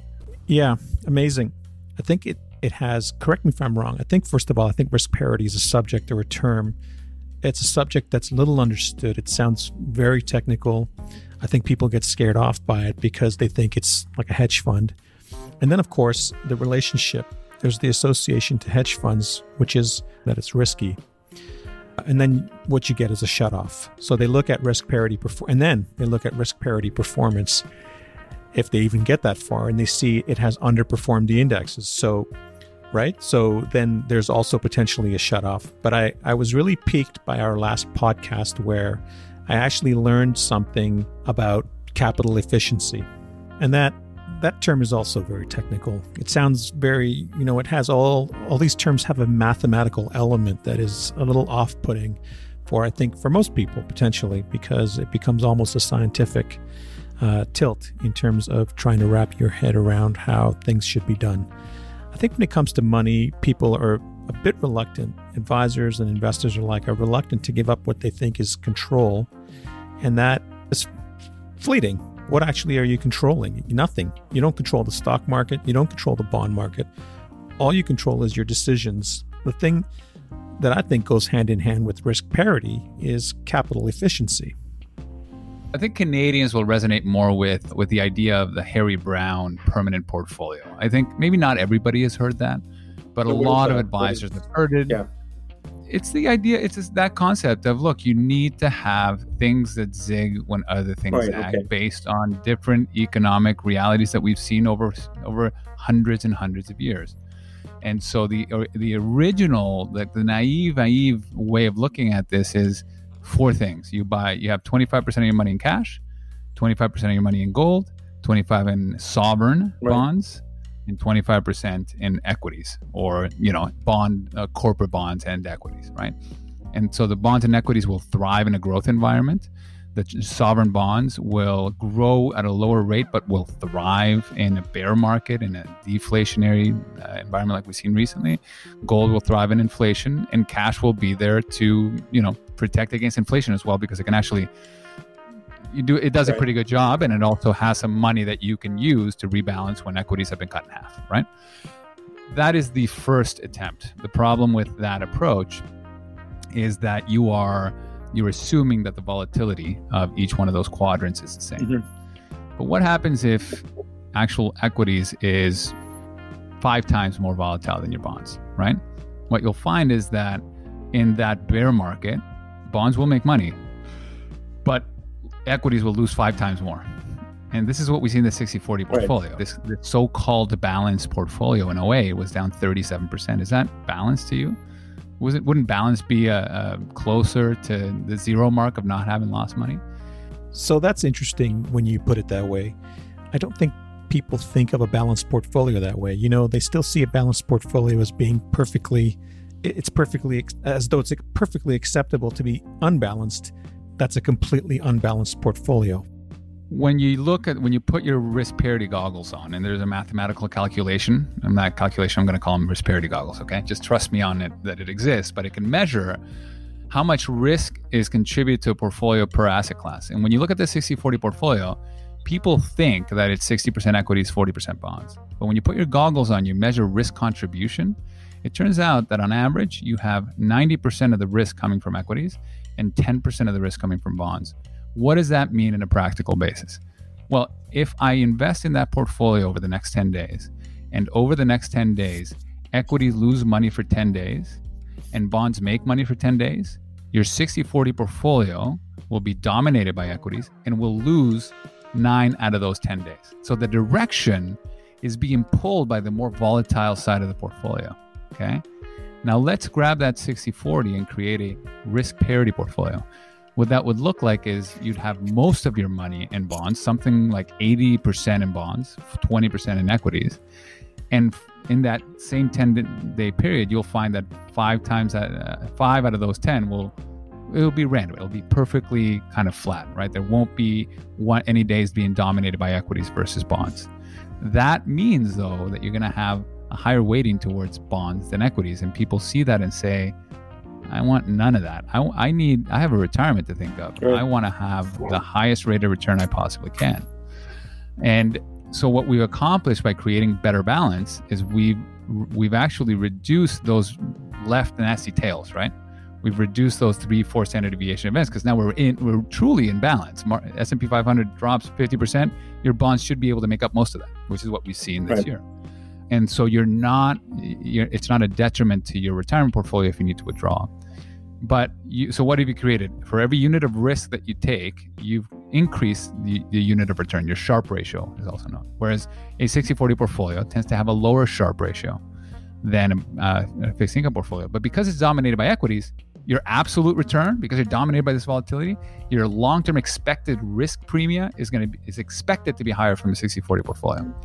Speaker 3: Yeah, amazing. I think it it has. Correct me if I'm wrong. I think first of all, I think risk parity is a subject or a term. It's a subject that's little understood. It sounds very technical. I think people get scared off by it because they think it's like a hedge fund. And then, of course, the relationship. There's the association to hedge funds, which is that it's risky. And then what you get is a shut off. So they look at risk parity, perfor- and then they look at risk parity performance if they even get that far and they see it has underperformed the indexes. So, right? So then there's also potentially a shut off. But I, I was really piqued by our last podcast where I actually learned something about capital efficiency. And that that term is also very technical. It sounds very, you know, it has all all these terms have a mathematical element that is a little off-putting for I think for most people potentially because it becomes almost a scientific uh, tilt in terms of trying to wrap your head around how things should be done. I think when it comes to money, people are a bit reluctant. Advisors and investors are like are reluctant to give up what they think is control, and that is fleeting. What actually are you controlling? Nothing. You don't control the stock market. You don't control the bond market. All you control is your decisions. The thing that I think goes hand in hand with risk parity is capital efficiency.
Speaker 4: I think Canadians will resonate more with with the idea of the Harry Browne permanent portfolio. I think maybe not everybody has heard that, but a
Speaker 3: So what is
Speaker 4: lot of advisors have heard it.
Speaker 3: Yeah.
Speaker 4: It's the idea. It's just that concept of look, you need to have things that zig when other things
Speaker 3: Right,
Speaker 4: zag,
Speaker 3: okay.
Speaker 4: based on different economic realities that we've seen over over hundreds and hundreds of years. And so the or the original, like the naive, naive way of looking at this is four things. You buy, you have 25% of your money in cash, 25% of your money in gold, 25 in sovereign
Speaker 3: Right.
Speaker 4: bonds, and 25% in equities or, you know, bond, uh, corporate bonds and equities, right? And so the bonds and equities will thrive in a growth environment. The sovereign bonds will grow at a lower rate, but will thrive in a bear market, in a deflationary uh, environment like we've seen recently. Gold will thrive in inflation, and cash will be there to, you know, protect against inflation as well because it can actually you do it does a pretty good job and it also has some money that you can use to rebalance when equities have been cut in half right? That is the first attempt. The problem with that approach is that you are you're assuming that the volatility of each one of those quadrants is the same.
Speaker 3: Mhm.
Speaker 4: but what happens if actual equities is five times more volatile than your bonds right? What you'll find is that in that bear market bonds will make money. But equities will lose five times more. And this is what we see in the 60 40 portfolio. This, this so called balanced portfolio in 08 was down 37%. Is that balanced to you? Was it, wouldn't balance be a, a closer to the zero mark of not having lost money?
Speaker 3: So that's interesting when you put it that way. I don't think people think of a balanced portfolio that way. You know, they still see a balanced portfolio as being perfectly, it's perfectly, as though it's perfectly acceptable to be unbalanced. That's a completely unbalanced portfolio.
Speaker 4: when you look at when you put your risk parity goggles on and there's a mathematical calculation and that calculation i'm going to call them risk parity goggles okay? Just trust me on it that it exists but it can measure how much risk is contributed to a portfolio per asset class. And when you look at the 60-40 portfolio people think that it's 60% equities 40% bonds. But when you put your goggles on you measure risk contribution it turns out that on average you have 90% of the risk coming from equities and 10% of the risk coming from bonds what does that mean in a practical basis? Well, if I invest in that portfolio over the next 10 days, and over the next 10 days, equities lose money for 10 days, and bonds make money for 10 days, your 60 40 portfolio will be dominated by equities and will lose nine out of those 10 days. So the direction is being pulled by the more volatile side of the portfolio. Okay. Now let's grab that 60 40 and create a risk parity portfolio what that would look like is you'd have most of your money in bonds, something like 80% in bonds, 20% in equities. And in that same 10 day period, you'll find that five times uh, five out of those 10 will it'll be random. It'll be perfectly kind of flat, right? There won't be one any days being dominated by equities versus bonds. That means though that you're going to have a higher weighting towards bonds than equities. And people see that and say, I want none of that. I, I need, I have a retirement to think of. Right. I want to have the highest rate of return I possibly can. And so what we've accomplished by creating better balance is we've, we've actually reduced those left nasty tails, right? We've reduced those three, four standard deviation events because now we're in, we're truly in balance. S&P 500 drops 50%. Your bonds should be able to make up most of that, which is what we've seen this right. year and so you're not you're, it's not a detriment to your retirement portfolio if you need to withdraw. But you, so what have you created? For every unit of risk that you take you've increased the, the unit of return. Your Sharpe ratio is also known. Whereas a 60-40 portfolio tends to have a lower Sharpe ratio than a, uh, a fixed income portfolio. But because it's dominated by equities your absolute return because you're dominated by this volatility your long-term expected risk premium is going to be is expected to be higher from a 60-40 portfolio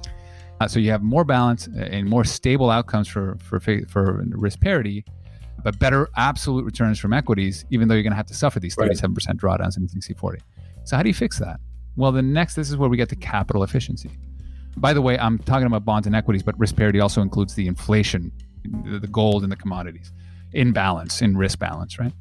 Speaker 4: uh, so you have more balance and more stable outcomes for for for risk parity, but better absolute returns from equities, even though you're going to have to suffer these 37% right. drawdowns in 60-40. So how do you fix that? Well, the next this is where we get to capital efficiency. By the way, I'm talking about bonds and equities, but risk parity also includes the inflation, the gold and the commodities in balance, in risk balance, right?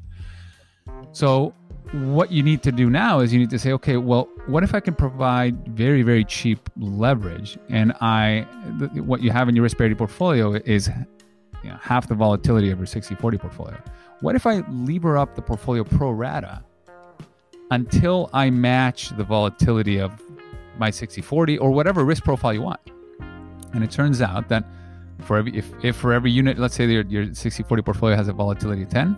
Speaker 4: So what you need to do now is you need to say, okay, well, what if I can provide very, very cheap leverage, and I, th- what you have in your risk parity portfolio is you know, half the volatility of your 60-40 portfolio. What if I lever up the portfolio pro rata until I match the volatility of my 60-40 or whatever risk profile you want? And it turns out that for every if, if for every unit, let's say your, your 60-40 portfolio has a volatility of 10,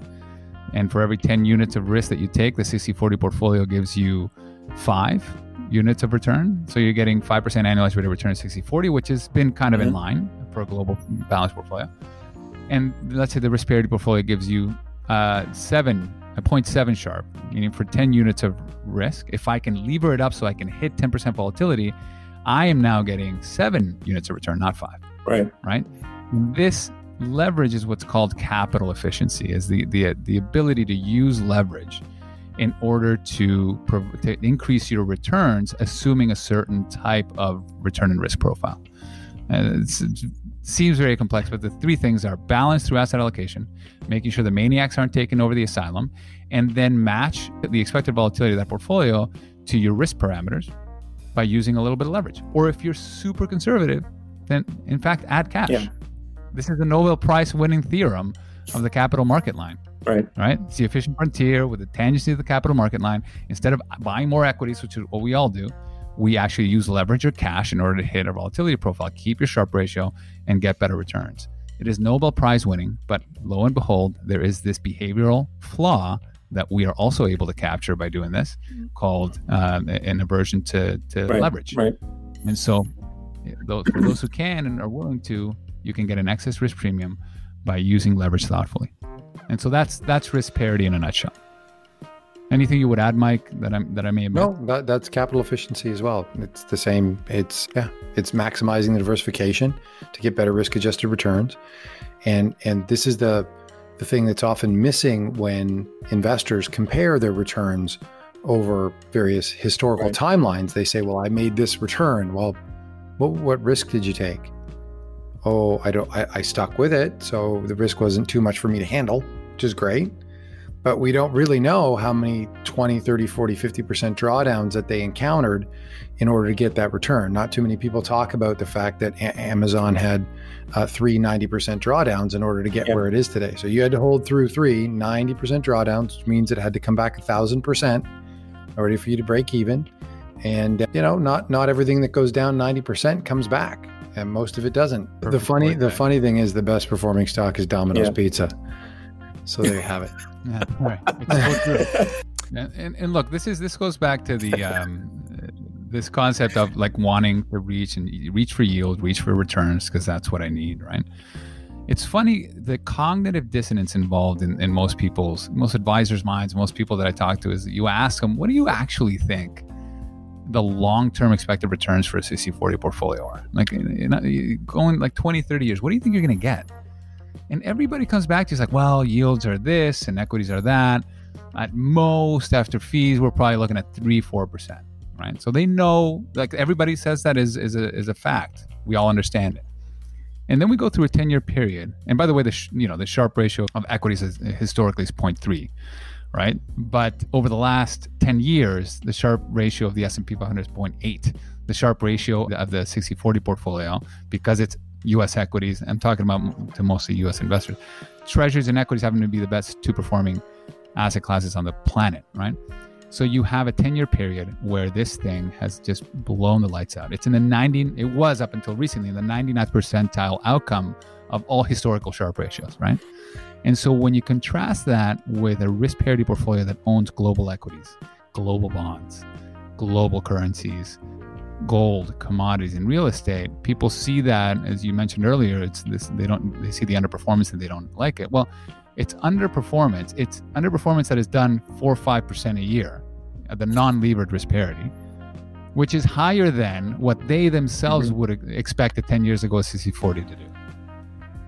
Speaker 4: and for every 10 units of risk that you take, the 60 40 portfolio gives you five units of return. So you're getting 5% annualized rate of return at 60 40, which has been kind of mm-hmm. in line for a global balanced portfolio. And let's say the risk parity portfolio gives you uh, seven, a 0.7 Sharpe, meaning for 10 units of risk, if I can lever it up so I can hit 10% volatility, I am now getting seven units of return, not five.
Speaker 5: Right.
Speaker 4: Right. This leverage is what's called capital efficiency is the the, the ability to use leverage in order to, to increase your returns assuming a certain type of return and risk profile. And it seems very complex but the three things are balance through asset allocation making sure the maniacs aren't taking over the asylum and then match the expected volatility of that portfolio to your risk parameters by using a little bit of leverage. Or if you're super conservative then in fact add cash. Yeah. This is the Nobel Prize winning theorem of the capital market line.
Speaker 5: Right.
Speaker 4: Right. It's the efficient frontier with the tangency of the capital market line. Instead of buying more equities, which is what we all do, we actually use leverage or cash in order to hit our volatility profile, keep your Sharpe ratio, and get better returns. It is Nobel Prize winning, but lo and behold, there is this behavioral flaw that we are also able to capture by doing this called uh, an aversion to, to
Speaker 5: right,
Speaker 4: leverage.
Speaker 5: Right.
Speaker 4: And so, those, for those who can and are willing to, you can get an excess risk premium by using leverage thoughtfully. And so that's that's risk parity in a nutshell. Anything you would add, Mike, that I'm that I may have?
Speaker 5: No, that, that's capital efficiency as well. It's the same. It's yeah, it's maximizing the diversification to get better risk adjusted returns, and and this is the the thing that's often missing when investors compare their returns over various historical right. timelines. They say, "Well, I made this return." Well, what what risk did you take? Oh, I don't, I, I stuck with it. So the risk wasn't too much for me to handle, which is great. But we don't really know how many 20, 30, 40, 50% drawdowns that they encountered in order to get that return. Not too many people talk about the fact that a- Amazon had uh, three 90% drawdowns in order to get yep. where it is today. So you had to hold through three 90% drawdowns, which means it had to come back a thousand percent in order for you to break even. And you know, not not everything that goes down 90% comes back and most of it doesn't. Perfect the funny the funny thing is the best performing stock is Domino's yeah. Pizza. So there you have it. [laughs]
Speaker 4: yeah, right. It's [laughs] and, and, and, look, this is this goes back to the um, this concept of like wanting to reach and reach for yield, reach for returns because that's what I need, right? It's funny the cognitive dissonance involved in, in most people's most advisors' minds, most people that I talk to is that you ask them, what do you actually think the long-term expected returns for a 60-40 portfolio are. Like going like 20, 30 years, what do you think you're going to get? And everybody comes back to you like, well, yields are this and equities are that. At most, after fees, we're probably looking at three, four percent, right? So they know, like everybody says that is is a is a fact. We all understand it. And then we go through a 10 year period. And by the way, the sh- you know the Sharpe ratio of equities is, historically is 0.3, right? But over the last 10 years, the Sharpe ratio of the S&P 500 is 0.8. The Sharpe ratio of the 60/40 portfolio, because it's U.S. equities, I'm talking about to mostly U.S. investors. Treasuries and equities happen to be the best two performing asset classes on the planet, right? So you have a 10 year period where this thing has just blown the lights out. It's in the 90, it was up until recently in the 99th percentile outcome of all historical Sharpe ratios, right? And so when you contrast that with a risk parity portfolio that owns global equities, global bonds, global currencies, gold, commodities, and real estate, people see that, as you mentioned earlier, it's this, they don't, they see the underperformance and they don't like it. Well, it's underperformance. It's underperformance that is done four or five percent a year at the non-levered risk parity, which is higher than what they themselves mm-hmm. would expect a 10 years ago CC40 to do.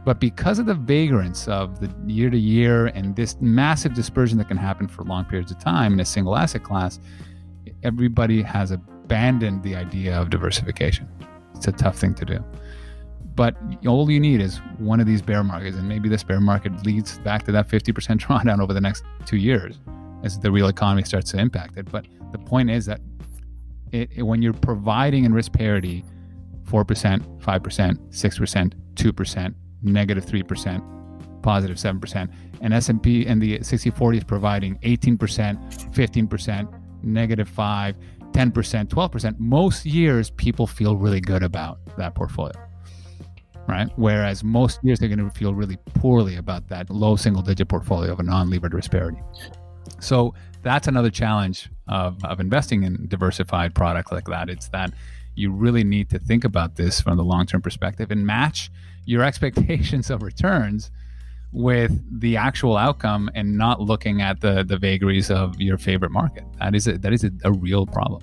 Speaker 4: But because of the vagrance of the year to year and this massive dispersion that can happen for long periods of time in a single asset class, everybody has abandoned the idea of diversification. It's a tough thing to do. But all you need is one of these bear markets, and maybe this bear market leads back to that 50% [laughs] drawdown over the next two years as the real economy starts to impact it. But the point is that it, it, when you're providing in risk parity 4%, 5%, 6%, 2%, negative 3%, positive 7%, and S&P and the 60/40 is providing 18%, 15%, negative 5, 10%, 12%, most years people feel really good about that portfolio. Right. Whereas most years they're going to feel really poorly about that low single digit portfolio of a non levered risk parity. So that's another challenge of, of investing in diversified products like that. It's that you really need to think about this from the long term perspective and match your expectations of returns with the actual outcome and not looking at the the vagaries of your favorite market. That is a, that is a, a real problem.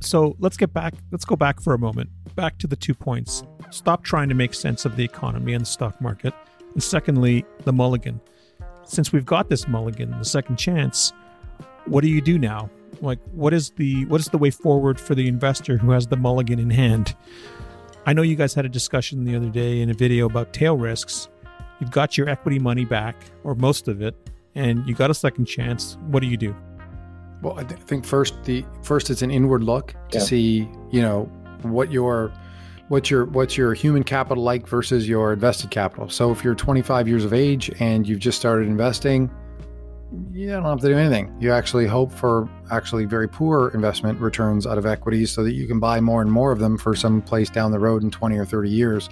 Speaker 3: So let's get back. Let's go back for a moment. Back to the two points. Stop trying to make sense of the economy and the stock market. And secondly, the mulligan since we've got this mulligan, the second chance, what do you do now? Like, what is the what is the way forward for the investor who has the mulligan in hand? I know you guys had a discussion the other day in a video about tail risks. You've got your equity money back, or most of it, and you got a second chance. What do you do?
Speaker 5: Well, I th- think first the first it's an inward look to yeah. see, you know, what your what's your what's your human capital like versus your invested capital. So if you're 25 years of age and you've just started investing, you don't have to do anything. You actually hope for actually very poor investment returns out of equities so that you can buy more and more of them for some place down the road in 20 or 30 years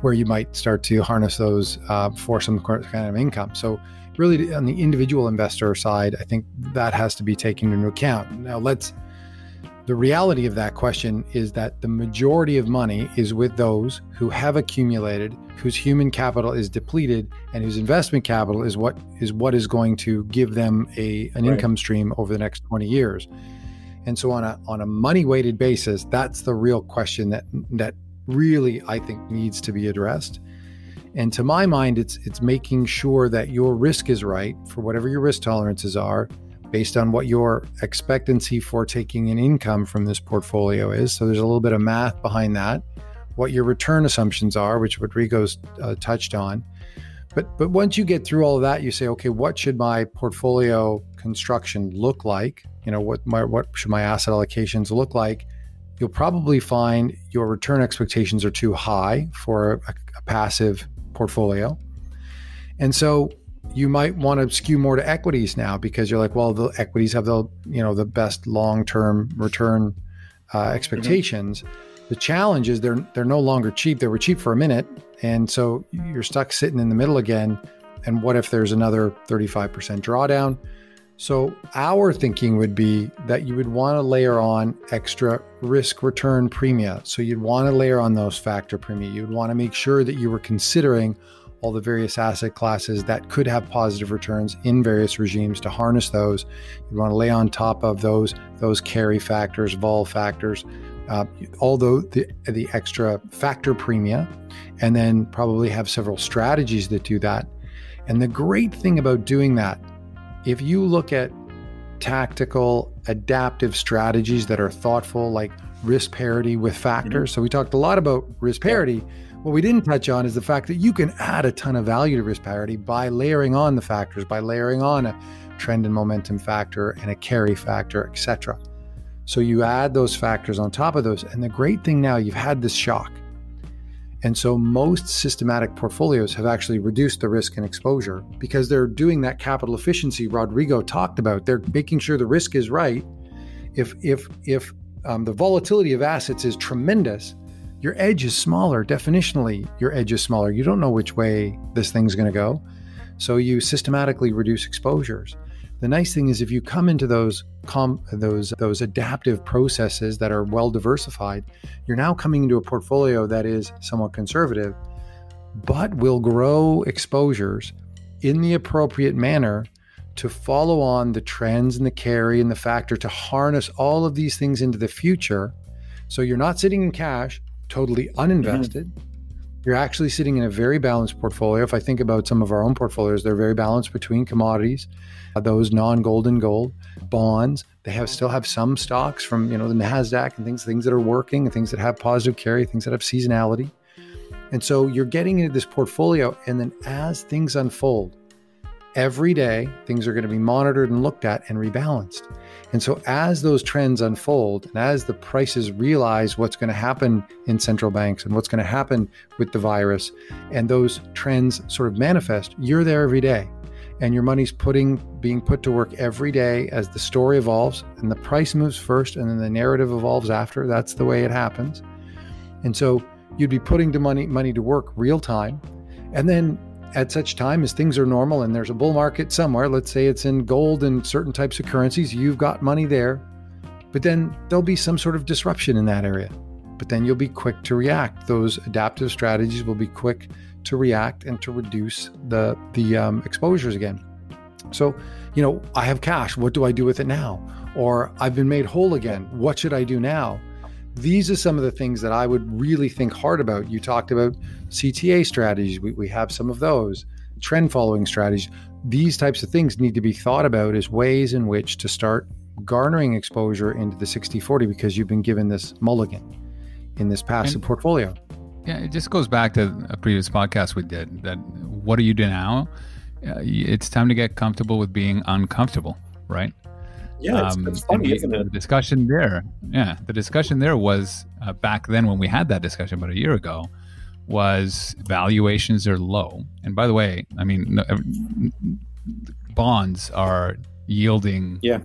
Speaker 5: where you might start to harness those uh, for some kind of income. So really on the individual investor side, I think that has to be taken into account. Now let's the reality of that question is that the majority of money is with those who have accumulated, whose human capital is depleted, and whose investment capital is what is what is going to give them a an right. income stream over the next 20 years. And so on a on a money weighted basis, that's the real question that that really I think needs to be addressed. And to my mind, it's it's making sure that your risk is right for whatever your risk tolerances are based on what your expectancy for taking an income from this portfolio is. So there's a little bit of math behind that, what your return assumptions are, which Rodrigo's uh, touched on. But but once you get through all of that, you say, okay, what should my portfolio construction look like? You know, what my what should my asset allocations look like? You'll probably find your return expectations are too high for a, a passive portfolio. And so you might want to skew more to equities now because you're like, well, the equities have the you know the best long term return uh, expectations. Mm-hmm. The challenge is they're they're no longer cheap. They were cheap for a minute, and so you're stuck sitting in the middle again. And what if there's another 35% drawdown? So our thinking would be that you would want to layer on extra risk return premia. So you'd want to layer on those factor premia. You'd want to make sure that you were considering all the various asset classes that could have positive returns in various regimes to harness those. You want to lay on top of those those carry factors, vol factors, uh, all the, the, extra factor premia, and then probably have several strategies that do that. And the great thing about doing that, if you look at tactical, adaptive strategies that are thoughtful, like risk parity with factors. Mm-hmm. So we talked a lot about risk parity, What we didn't touch on is the fact that you can add a ton of value to risk parity by layering on the factors, by layering on a trend and momentum factor and a carry factor, etc. So you add those factors on top of those. And the great thing now, you've had this shock. And so most systematic portfolios have actually reduced the risk and exposure because they're doing that capital efficiency Rodrigo talked about. They're making sure the risk is right. If if if um, the volatility of assets is tremendous, your edge is smaller. Definitionally, your edge is smaller. You don't know which way this thing's going to go. So you systematically reduce exposures. The nice thing is if you come into those com- those those adaptive processes that are well diversified, you're now coming into a portfolio that is somewhat conservative, but will grow exposures in the appropriate manner to follow on the trends and the carry and the factor to harness all of these things into the future. So you're not sitting in cash, totally uninvested. Mm-hmm. You're actually sitting in a very balanced portfolio. If I think about some of our own portfolios, they're very balanced between commodities, uh, those non-gold and gold, bonds. They have still have some stocks from you know the Nasdaq and things, things that are working, and things that have positive carry, things that have seasonality. And so you're getting into this portfolio, and then as things unfold, every day things are going to be monitored and looked at and rebalanced. And so, as those trends unfold and as the prices realize what's going to happen in central banks and what's going to happen with the virus, and those trends sort of manifest, you're there every day. And your money's putting being put to work every day as the story evolves and the price moves first and then the narrative evolves after. That's the way it happens. And so you'd be putting the money money to work real time. And then at such time as things are normal and there's a bull market somewhere, let's say it's in gold and certain types of currencies, you've got money there. But then there'll be some sort of disruption in that area. But then you'll be quick to react. Those adaptive strategies will be quick to react and to reduce the the um, exposures again. So, you know, I have cash. What do I do with it now? Or I've been made whole again. What should I do now? these are some of the things that I would really think hard about. You talked about CTA strategies, we, we have some of those, trend following strategies. These types of things need to be thought about as ways in which to start garnering exposure into the 60 40 because you've been given this mulligan in this passive and, portfolio.
Speaker 4: Yeah, it just goes back to a previous podcast we did that what do you do now? Uh, it's time to get comfortable with being uncomfortable, right?
Speaker 3: Yeah, it's, um, it's funny, isn't it?
Speaker 4: The discussion there, yeah, the discussion there was uh, back then when we had that discussion about a year ago, was valuations are low. And by the way, I mean no, bonds are yielding
Speaker 3: yeah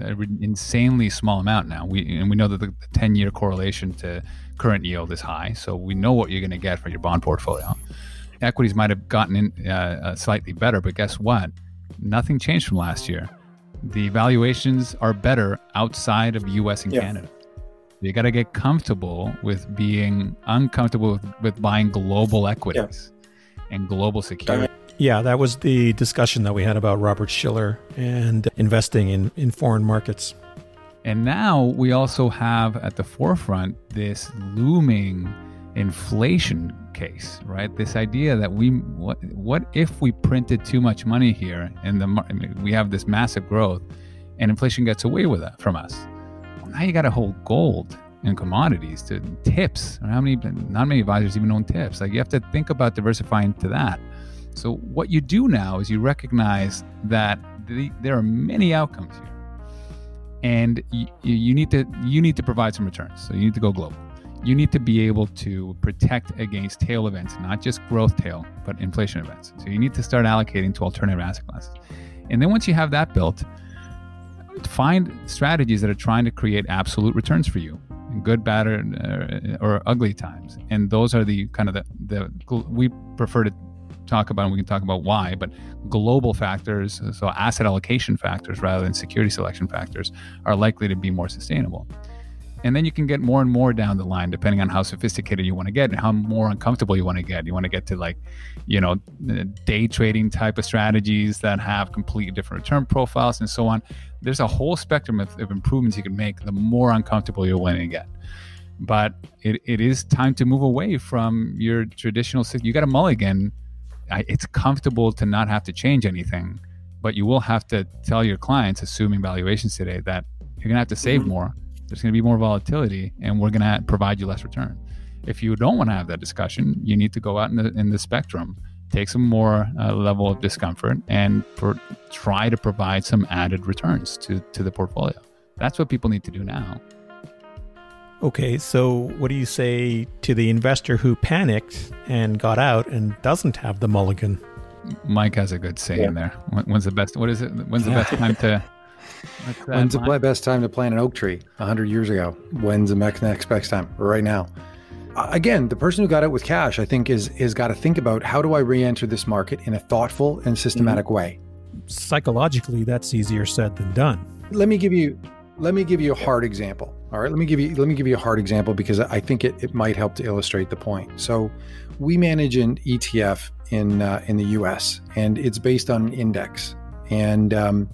Speaker 4: an insanely small amount now. We and we know that the ten year correlation to current yield is high, so we know what you're going to get for your bond portfolio. Equities might have gotten in uh, uh, slightly better, but guess what? Nothing changed from last year the valuations are better outside of US and yeah. Canada. You got to get comfortable with being uncomfortable with, with buying global equities yeah. and global security.
Speaker 3: Yeah, that was the discussion that we had about Robert Shiller and investing in, in foreign markets.
Speaker 4: And now we also have at the forefront this looming inflation case, right? This idea that we what what if we printed too much money here and the we have this massive growth and inflation gets away with it from us. Now you got to hold gold and commodities to TIPS. How many not many advisors even own TIPS? Like you have to think about diversifying to that. So what you do now is you recognize that the, there are many outcomes here, and you, you need to you need to provide some returns. So you need to go global you need to be able to protect against tail events, not just growth tail, but inflation events. So you need to start allocating to alternative asset classes. And then once you have that built, find strategies that are trying to create absolute returns for you in good, bad, or, uh, or ugly times. And those are the kind of the, the we prefer to talk about, and we can talk about why, but global factors, so asset allocation factors rather than security selection factors, are likely to be more sustainable. And then you can get more and more down the line, depending on how sophisticated you want to get and how more uncomfortable you want to get. You want to get to like, you know, day trading type of strategies that have completely different return profiles and so on. There's a whole spectrum of, of improvements you can make the more uncomfortable you're willing to get. But it, it is time to move away from your traditional. You got a mulligan. It's comfortable to not have to change anything, but you will have to tell your clients, assuming valuations today, that you're going to have to save mm-hmm. more there's going to be more volatility and we're going to provide you less return If you don't want to have that discussion, you need to go out in the in the spectrum, take some more uh, level of discomfort, and for, try to provide some added returns to to the portfolio. That's what people need to do now.
Speaker 3: Okay, so what do you say to the investor who panicked and got out and doesn't have the mulligan?
Speaker 4: Mike has a good saying yeah. there. When's the best? What is it? When's the best time to?
Speaker 5: When's the best time to plant an oak tree? hundred years ago. When's the next best time? Right now. Again, the person who got it with cash, I think, is is got to think about how do I re-enter this market in a thoughtful and systematic mm-hmm. way.
Speaker 3: Psychologically, that's easier said than done.
Speaker 5: Let me give you let me give you a hard example. All right, let me give you let me give you a hard example because I think it, it might help to illustrate the point. So, we manage an ETF in uh, in the U.S. and it's based on an index, and um,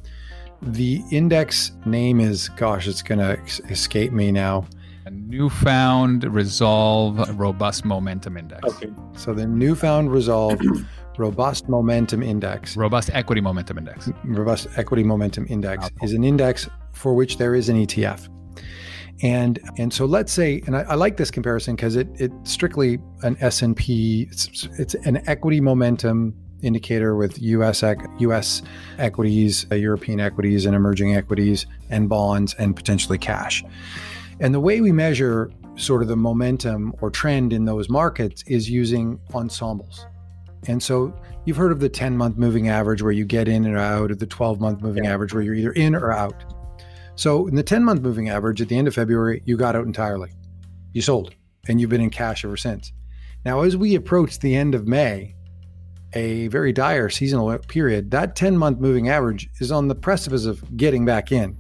Speaker 5: the index name is gosh, it's going to escape me now.
Speaker 4: A newfound resolve robust momentum index.
Speaker 5: Okay. So the newfound resolve [clears throat] robust momentum index.
Speaker 4: Robust equity momentum index.
Speaker 5: Robust equity momentum index is an index for which there is an ETF. And and so let's say, and I, I like this comparison because it it's strictly an S and P. It's, it's an equity momentum indicator with U.S. Ec- U.S. equities, uh, European equities, and emerging equities, and bonds, and potentially cash. And the way we measure sort of the momentum or trend in those markets is using ensembles. And so you've heard of the 10 month moving average where you get in and out, or the 12 month moving yeah. average where you're either in or out. So in the 10 month moving average at the end of February, you got out entirely. You sold and you've been in cash ever since. Now, as we approach the end of May, a very dire seasonal period, that 10 month moving average is on the precipice of getting back in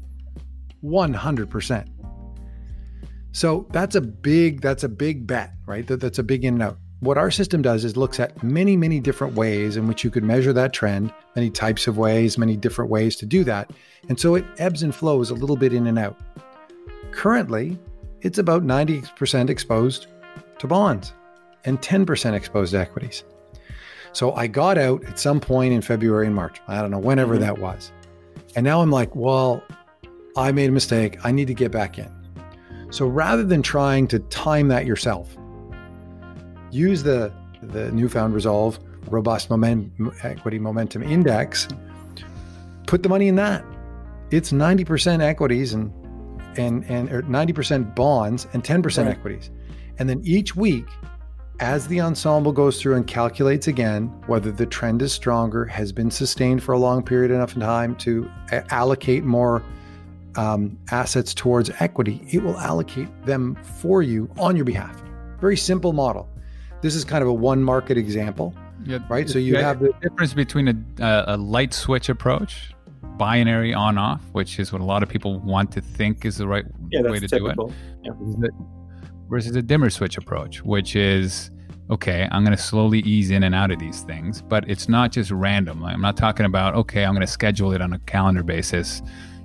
Speaker 5: 100%. So that's a big that's a big bet, right? That, that's a big in and out. What our system does is looks at many, many different ways in which you could measure that trend, many types of ways, many different ways to do that. And so it ebbs and flows a little bit in and out. Currently, it's about 90% exposed to bonds and 10% exposed to equities. So I got out at some point in February and March. I don't know, whenever mm-hmm. that was. And now I'm like, well, I made a mistake. I need to get back in. So rather than trying to time that yourself, use the, the newfound resolve robust moment, equity momentum index, put the money in that. It's 90% equities and and and 90% bonds and 10% right. equities. And then each week as the ensemble goes through and calculates again whether the trend is stronger, has been sustained for a long period enough time to allocate more um, assets towards equity, it will allocate them for you on your behalf. Very simple model. This is kind of a one market example, yeah, right? So you have the
Speaker 4: difference between a, a light switch approach, binary on off, which is what a lot of people want to think is the right yeah, way to typical. do it. Yeah versus a dimmer switch approach, which is okay, I'm going to slowly ease in and out of these things, but it's not just random. I'm not talking about, okay, I'm going to schedule it on a calendar basis.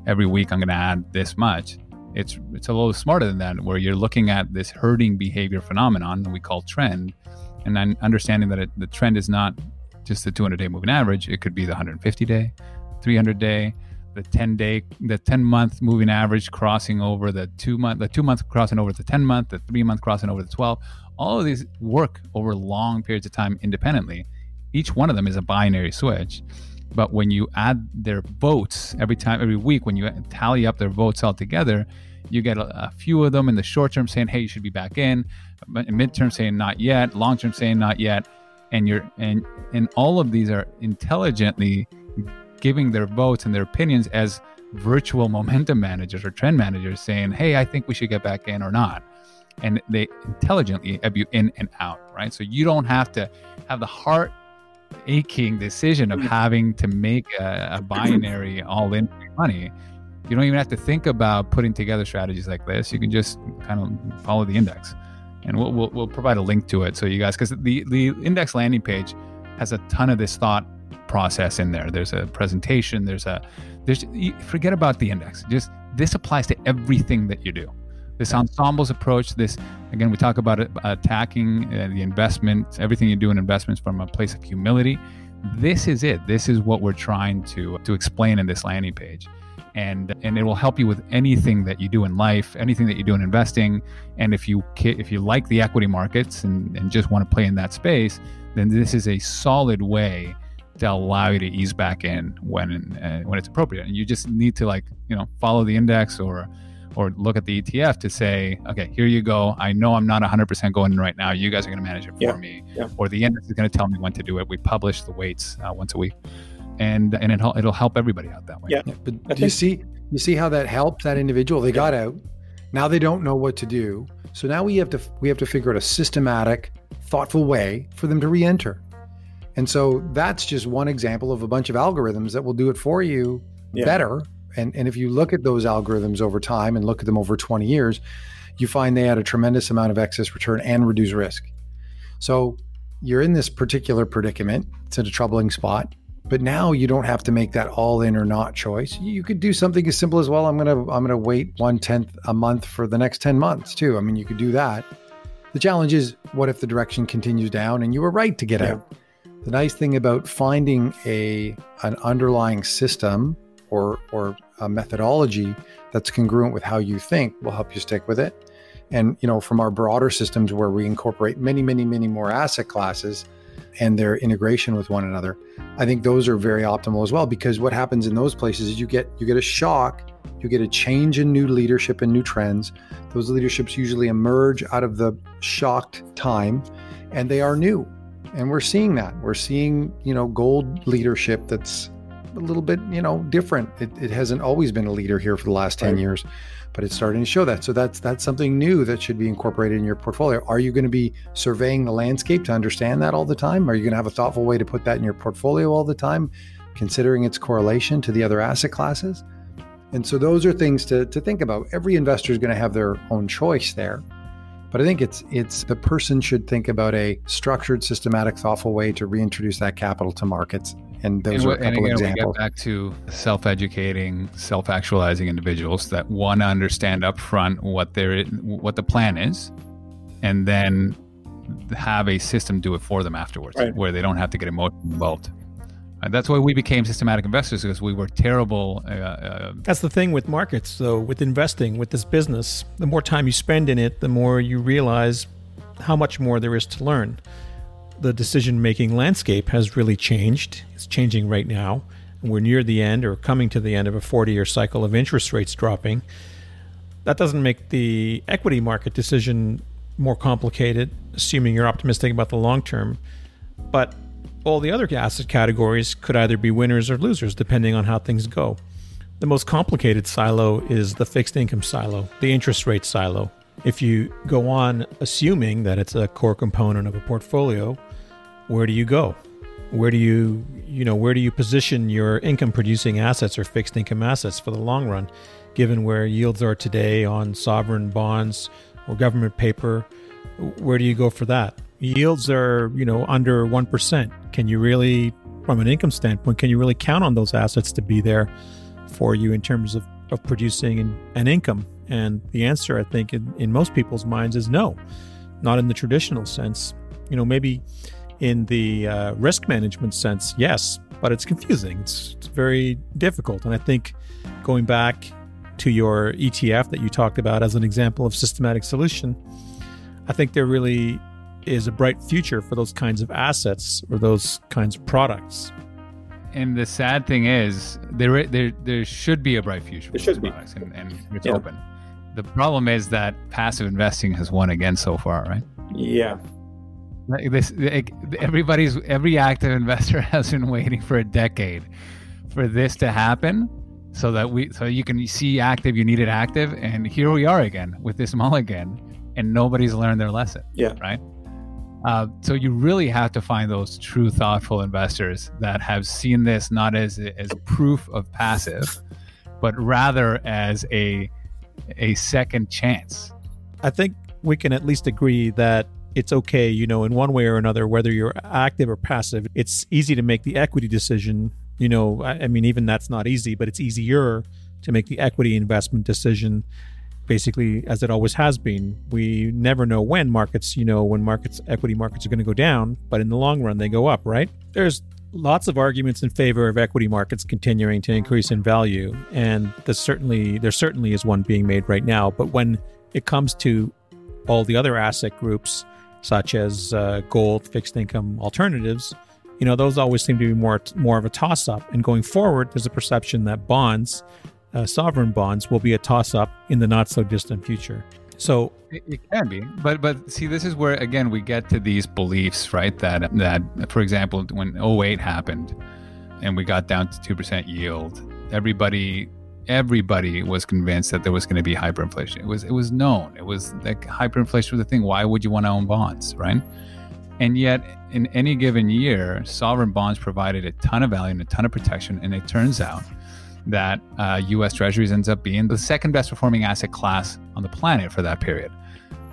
Speaker 4: Every week I'm going to add this much. It's it's a little smarter than that, where you're looking at this herding behavior phenomenon that we call trend, and then understanding that it, the trend is not just the 200 day moving average. It could be the 150 day, 300 day, the 10 day the 10 month moving average crossing over the two month the two month crossing over the 10 month the three month crossing over the 12 all of these work over long periods of time independently. Each one of them is a binary switch but when you add their votes every time every week when you tally up their votes all together you get a, a few of them in the short term saying hey you should be back in in midterm saying not yet long term saying not yet and you're and and all of these are intelligently giving their votes and their opinions as virtual momentum managers or trend managers saying, hey, I think we should get back in or not. And they intelligently ebb you in and out, right? So you don't have to have the heart aching decision of mm. having to make a, a [clears throat] binary all in money. You don't even have to think about putting together strategies like this. You can just kind of follow the index. And we'll, we'll, we'll provide a link to it so you guys, because the, the index landing page has a ton of this thought process in there. There's a presentation. There's a there's forget about the index. Just this applies to everything that you do. This ensembles approach. This again, we talk about it, attacking uh, the investment, everything you do in investments from a place of humility. This is it. This is what we're trying to to explain in this landing page. and and it will help you with anything that you do in life, anything that you do in investing. And if you if you like the equity markets and, and just want to play in that space, then this is a solid way to allow you to ease back in when uh, when it's appropriate. And you just need to like you know follow the index or or look at the ETF to say, okay, here you go. I know I'm not 100% going in right now. You guys are going to manage it for
Speaker 3: Yeah,
Speaker 4: me,
Speaker 3: yeah.
Speaker 4: or the index is going to tell me when to do it. We publish the weights uh, once a week, and and it'll it'll help everybody out that way.
Speaker 3: Yeah.
Speaker 5: Yeah, but
Speaker 3: I
Speaker 5: do you see you see how that helped that individual? They got out. Now they don't know what to do. So now we have to we have to figure out a systematic, thoughtful way for them to re-enter. And so that's just one example of a bunch of algorithms that will do it for you
Speaker 3: Yeah.
Speaker 5: better. And and if you look at those algorithms over time and look at them over 20 years, you find they had a tremendous amount of excess return and reduce risk. So you're in this particular predicament. It's in a troubling spot. But now you don't have to make that all in or not choice. You could do something as simple as well. I'm gonna I'm gonna wait one tenth a month for the next 10 months too. I mean, you could do that. The challenge is what if the direction continues down and you were right to get
Speaker 3: Yeah.
Speaker 5: out? The nice thing about finding a an underlying system or or a methodology that's congruent with how you think will help you stick with it. And you know, from our broader systems where we incorporate many, many, many more asset classes and their integration with one another, I think those are very optimal as well. Because what happens in those places is you get you get a shock, you get a change in new leadership and new trends. Those leaderships usually emerge out of the shocked time, and they are new. And we're seeing that. We're seeing you know gold leadership that's a little bit you know different. It, it hasn't always been a leader here for the last ten
Speaker 3: Right.
Speaker 5: years but it's starting to show that. So that's that's something new that should be incorporated in your portfolio. Are you going to be surveying the landscape to understand that all the time? Are you going to have a thoughtful way to put that in your portfolio all the time, considering its correlation to the other asset classes? And so those are things to, to think about. Every investor is going to have their own choice there. But I think it's it's the person should think about a structured, systematic, thoughtful way to reintroduce that capital to markets. And those
Speaker 4: and,
Speaker 5: are a
Speaker 4: what- and
Speaker 5: couple
Speaker 4: again,
Speaker 5: examples.
Speaker 4: we get back to self-educating, self-actualizing individuals that want to understand upfront what their what the plan is, and then have a system do it for them afterwards,
Speaker 3: Right.
Speaker 4: where they don't have to get emotionally involved. And that's why we became systematic investors because we were terrible. Uh, uh,
Speaker 3: That's the thing with markets, though, with investing, with this business. The more time you spend in it, the more you realize how much more there is to learn. The decision making landscape has really changed. It's changing right now. We're near the end or coming to the end of a 40 year cycle of interest rates dropping. That doesn't make the equity market decision more complicated, assuming you're optimistic about the long term. But all the other asset categories could either be winners or losers, depending on how things go. The most complicated silo is the fixed income silo, the interest rate silo. If you go on assuming that it's a core component of a portfolio, where do you go? Where do you, you know, where do you position your income producing assets or fixed income assets for the long run, given where yields are today on sovereign bonds or government paper? Where do you go for that? Yields are, you know, under 1%. Can you really, from an income standpoint, can you really count on those assets to be there for you in terms of, of producing an, an income? And the answer, I think, in, in most people's minds is no, not in the traditional sense. You know, maybe in the uh, risk management sense, yes, but it's confusing. It's, it's very difficult. And I think going back to your ETF that you talked about as an example of systematic solution, I think there really is a bright future for those kinds of assets or those kinds of products.
Speaker 4: and the sad thing is, there there there should be a bright future.
Speaker 3: There should be.
Speaker 4: products, and, and it's
Speaker 3: Yeah.
Speaker 4: open. The problem is that passive investing has won again so far, right?
Speaker 3: Yeah.
Speaker 4: Like this like, everybody's every active [laughs] investor has been waiting for a decade for this to happen so that we so you can see active you need it active and here we are again with this [laughs] mulligan and nobody's learned their lesson
Speaker 3: Yeah.
Speaker 4: right uh, so you really have to find those true thoughtful investors that have seen this not as as proof of passive but rather as a a second chance
Speaker 3: I think we can at least agree that it's okay, you know, in one way or another, whether you're active or passive. It's easy to make the equity decision. You know, I, I mean, even that's not easy, but it's easier to make the equity investment decision basically as it always has been. We never know when markets, you know, when markets, equity markets are going to go down, but in the long run, they go up, right? There's lots of arguments in favor of equity markets continuing to increase in value, and there's certainly there certainly is one being made right now. But when it comes to all the other asset groups, such as uh, gold, fixed income alternatives, you know those always seem to be more more of a toss up. And going forward, there's a perception that bonds, uh, sovereign bonds, will be a toss up in the not so distant future. So
Speaker 4: it, it, can be, but but see, this is where again we get to these beliefs, right? That that, for example, when 08 happened, and we got down to two percent yield, everybody everybody was convinced that there was going to be hyperinflation. It was it was known. It was like hyperinflation was the thing. Why would you want to own bonds, right? And yet, in any given year, sovereign bonds provided a ton of value and a ton of protection. And it turns out that uh, U.S. Treasuries ends up being the second best performing asset class on the planet for that period.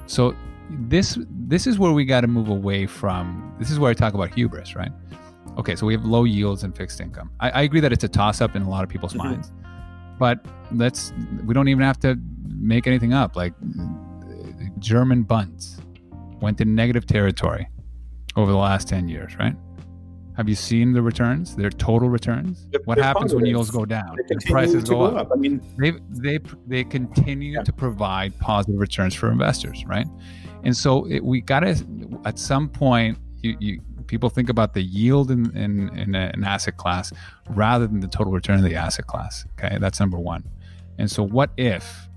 Speaker 4: So this this is where we got to move away from. This is where I talk about hubris, right? Okay, so we have low yields and fixed income. I, I agree that it's a toss up in a lot of people's mm-hmm. minds, but let's we don't even have to make anything up. Like German bunds went to negative territory over the last ten years, right? Have you seen the returns? Their total returns. They're, what they're happens positive. when yields go down? and prices go, up. up. I mean, they they they continue yeah. to provide positive returns for investors, right? And so it, we got to at some point you, you people think about the yield in, in, in an asset class rather than the total return of the asset class. Okay, that's number one. And so, what if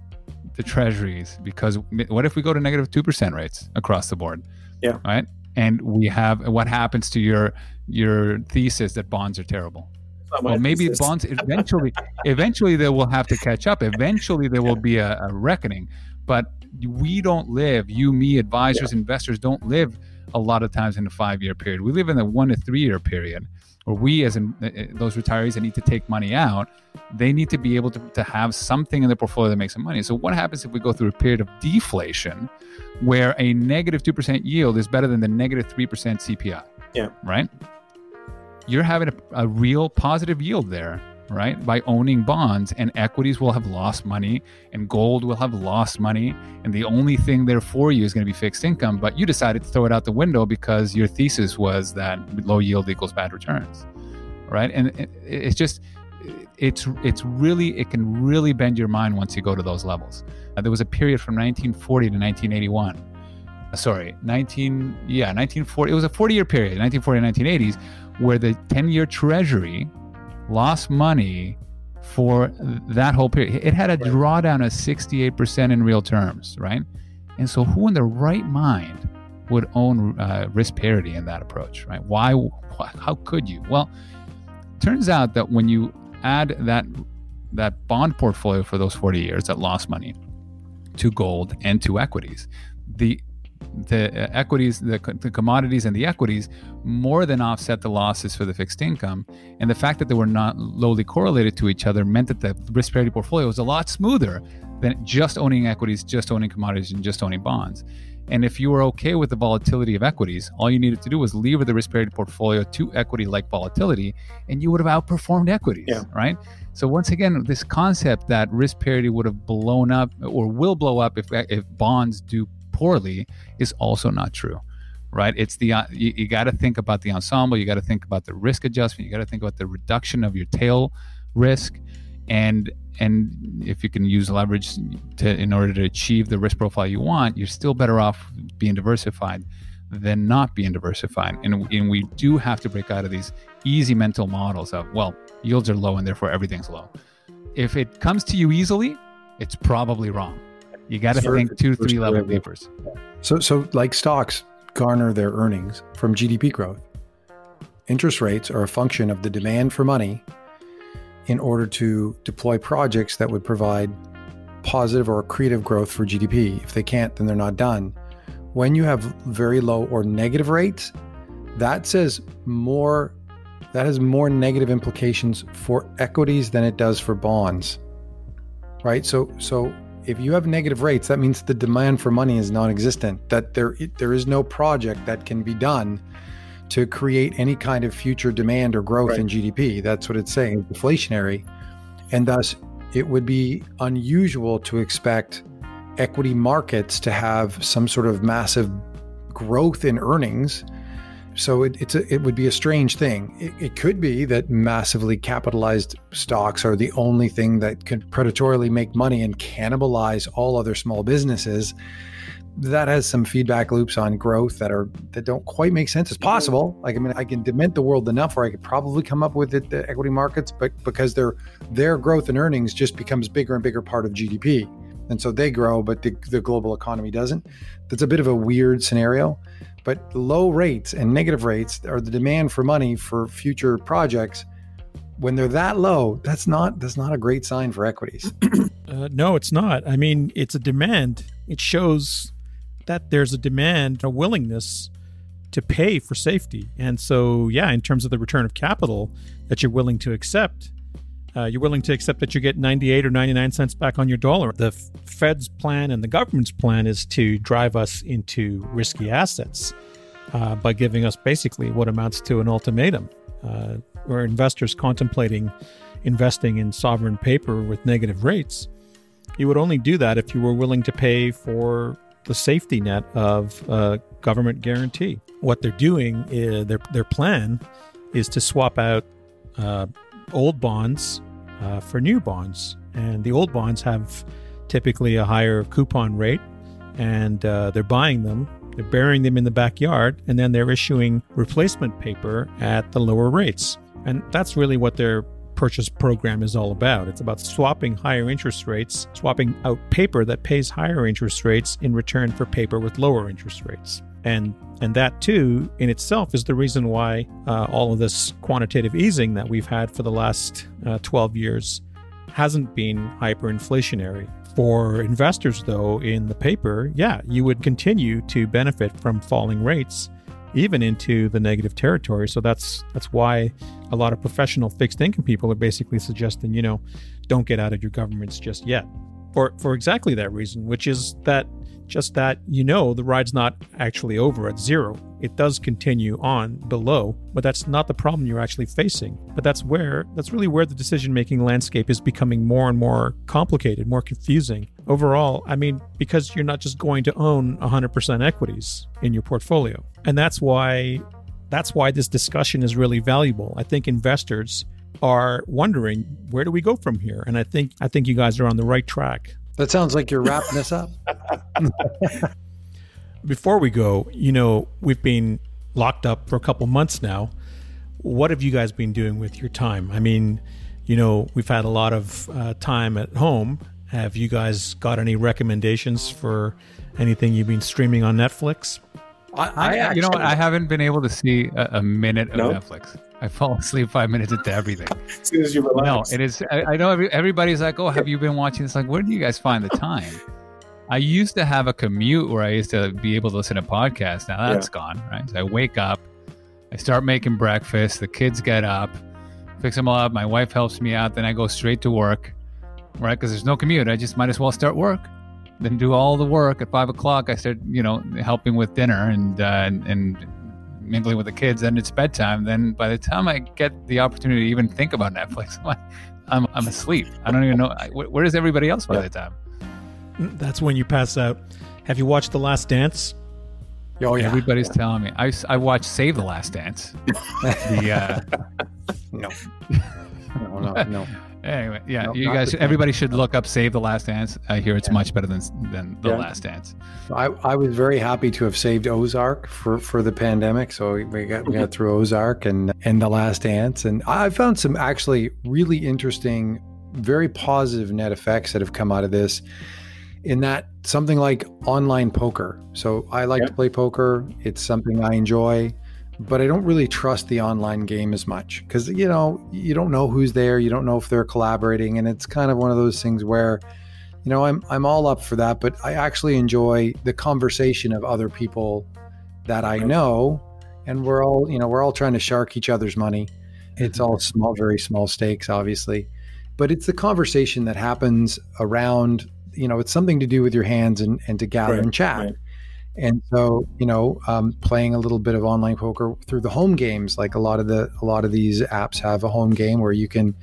Speaker 4: the treasuries? Because what if we go to negative two percent rates across the board?
Speaker 3: Yeah.
Speaker 4: Right and we have what happens to your your thesis that bonds are terrible? Well maybe thesis. bonds [laughs] eventually eventually they will have to catch up. Eventually there will be a, a reckoning. But we don't live you me advisors yeah. investors don't live a lot of times in a five year period. We live in a one to three year period or we as in, uh, those retirees that need to take money out they need to be able to, to have something in their portfolio that makes them money. So what happens if we go through a period of deflation where a negative 2% yield is better than the negative 3% cpi
Speaker 3: yeah.
Speaker 4: Right? You're having a, a real positive yield there right? By owning bonds, and equities will have lost money, and gold will have lost money, and the only thing there for you is going to be fixed income. But you decided to throw it out the window because your thesis was that low yield equals bad returns, right? And it's just, it's it's really it can really bend your mind once you go to those levels. There was a period from 1940 to 1981 uh, sorry 19 yeah 1940 it was a 40 year period 1940 to 1980s where the 10 year treasury lost money for that whole period. It had a drawdown of 68% in real terms, right? And so, who in their right mind would own uh, risk parity in that approach, right? Why, why? How could you? Well, turns out that when you add that that bond portfolio for those 40 years that lost money to gold and to equities, the the uh, equities, the, the, commodities, and the equities more than offset the losses for the fixed income. And the fact that they were not lowly correlated to each other meant that the risk parity portfolio was a lot smoother than just owning equities, just owning commodities, and just owning bonds. And if you were okay with the volatility of equities, all you needed to do was lever the risk parity portfolio to equity like volatility, and you would have outperformed equities, yeah. right? So once again, this concept that risk parity would have blown up or will blow up if if bonds do poorly is also not true right? It's the uh, you, you got to think about the ensemble you got to think about the risk adjustment you got to think about the reduction of your tail risk and and if you can use leverage to in order to achieve the risk profile you want you're still better off being diversified than not being diversified. And, and we do have to break out of these easy mental models of well yields are low and therefore everything's low. If it comes to you easily it's probably wrong you got to think two, three level papers.
Speaker 5: So, so like stocks garner their earnings from GDP growth. Interest rates are a function of the demand for money in order to deploy projects that would provide positive or accretive growth for GDP. If they can't, then they're not done. When you have very low or negative rates, that says more that has more negative implications for equities than it does for bonds. Right? So so if you have negative rates, that means the demand for money is non-existent. That there there is no project that can be done to create any kind of future demand or growth right. in GDP. That's what it's saying, inflationary, and thus it would be unusual to expect equity markets to have some sort of massive growth in earnings So it, it's a, it would be a strange thing. It, it could be that massively capitalized stocks are the only thing that can predatorily make money and cannibalize all other small businesses that has some feedback loops on growth that are that don't quite make sense. It's possible. Like I mean, I can dement the world enough where I could probably come up with it, the equity markets, but because their their growth and earnings just becomes bigger and bigger part of GDP, and so they grow, but the, the global economy doesn't. That's a bit of a weird scenario. But low rates and negative rates are the demand for money for future projects. When they're that low, that's not that's not a great sign for equities. [clears throat]
Speaker 3: uh, no, it's not. I mean, it's a demand. It shows that there's a demand, a willingness to pay for safety. And so, yeah, in terms of the return of capital that you're willing to accept, uh, you're willing to accept that you get 98 or 99 cents back on your dollar. The Fed's plan and the government's plan is to drive us into risky assets uh, by giving us basically what amounts to an ultimatum. Uh, where investors contemplating investing in sovereign paper with negative rates, you would only do that if you were willing to pay for the safety net of a government guarantee. What they're doing is their their plan is to swap out uh, old bonds uh, for new bonds, and the old bonds have typically a higher coupon rate, and uh, they're buying them. They're burying them in the backyard, and then they're issuing replacement paper at the lower rates. And that's really what they're purchase program is all about. It's about swapping higher interest rates, swapping out paper that pays higher interest rates in return for paper with lower interest rates. And and that too in itself is the reason why uh, all of this quantitative easing that we've had for the last uh, 12 years hasn't been hyperinflationary. For investors, though, in the paper, yeah, you would continue to benefit from falling rates even into the negative territory. So that's that's why a lot of professional fixed income people are basically suggesting, you know, don't get out of your governments just yet. For for exactly that reason, which is that just that you know the ride's not actually over at zero. It does continue on below, but that's not the problem you're actually facing. But that's where that's really where the decision-making landscape is becoming more and more complicated, more confusing. Overall, I mean, because you're not just going to own 100% equities in your portfolio. And that's why that's why this discussion is really valuable. I think investors are wondering where do we go from here? And I think I think you guys are on the right track.
Speaker 5: That sounds like you're wrapping this up. [laughs]
Speaker 3: Before we go, you know, we've been locked up for a couple months now. What have you guys been doing with your time? I mean, you know, we've had a lot of uh, time at home. Have you guys got any recommendations for anything you've been streaming on Netflix?
Speaker 4: I, I actually, you know, I haven't been able to see a, a minute of no? Netflix. I fall asleep five minutes into everything.
Speaker 6: as soon as you relax.
Speaker 4: No, it is. I, I know every, everybody's like, "Oh, have you been watching?" It's like, where do you guys find the time? I used to have a commute where I used to be able to listen to podcasts. Now that's yeah. gone, right? So I wake up, I start making breakfast, the kids get up, fix them all up, my wife helps me out, then I go straight to work, right? Because there's no commute. I just might as well start work. Then do all the work at five o'clock. I start, you know, helping with dinner and uh, and, and mingling with the kids. Then it's bedtime. Then by the time I get the opportunity to even think about Netflix, [laughs] I'm, I'm asleep. I don't even know. Where is everybody else by yeah. the time?
Speaker 3: That's when you pass out. Have you watched The Last Dance?
Speaker 4: Oh yeah. Everybody's yeah. telling me. I, I watched Save the Last Dance. [laughs] the
Speaker 5: uh, no. [laughs] no, no, no.
Speaker 4: Anyway, yeah, no, you guys, everybody should look up "Save the Last Dance." I hear it's yeah. much better than than the yeah. Last Dance.
Speaker 5: I, I was very happy to have saved Ozark for, for the pandemic, so we got we got through Ozark and and the Last Dance, and I found some actually really interesting, very positive net effects that have come out of this in that something like online poker. So I like yeah. to play poker. It's something I enjoy, but I don't really trust the online game as much because you know you don't know who's there, you don't know if they're collaborating, and it's kind of one of those things where you know I'm I'm all up for that, but I actually enjoy the conversation of other people that I know, and we're all you know we're all trying to shark each other's money. It's mm-hmm. all small, very small stakes, obviously, but it's the conversation that happens around you know it's something to do with your hands and, and to gather right, and chat right. And so you know um, playing a little bit of online poker through the home games like a lot of the a lot of these apps have a home game where you can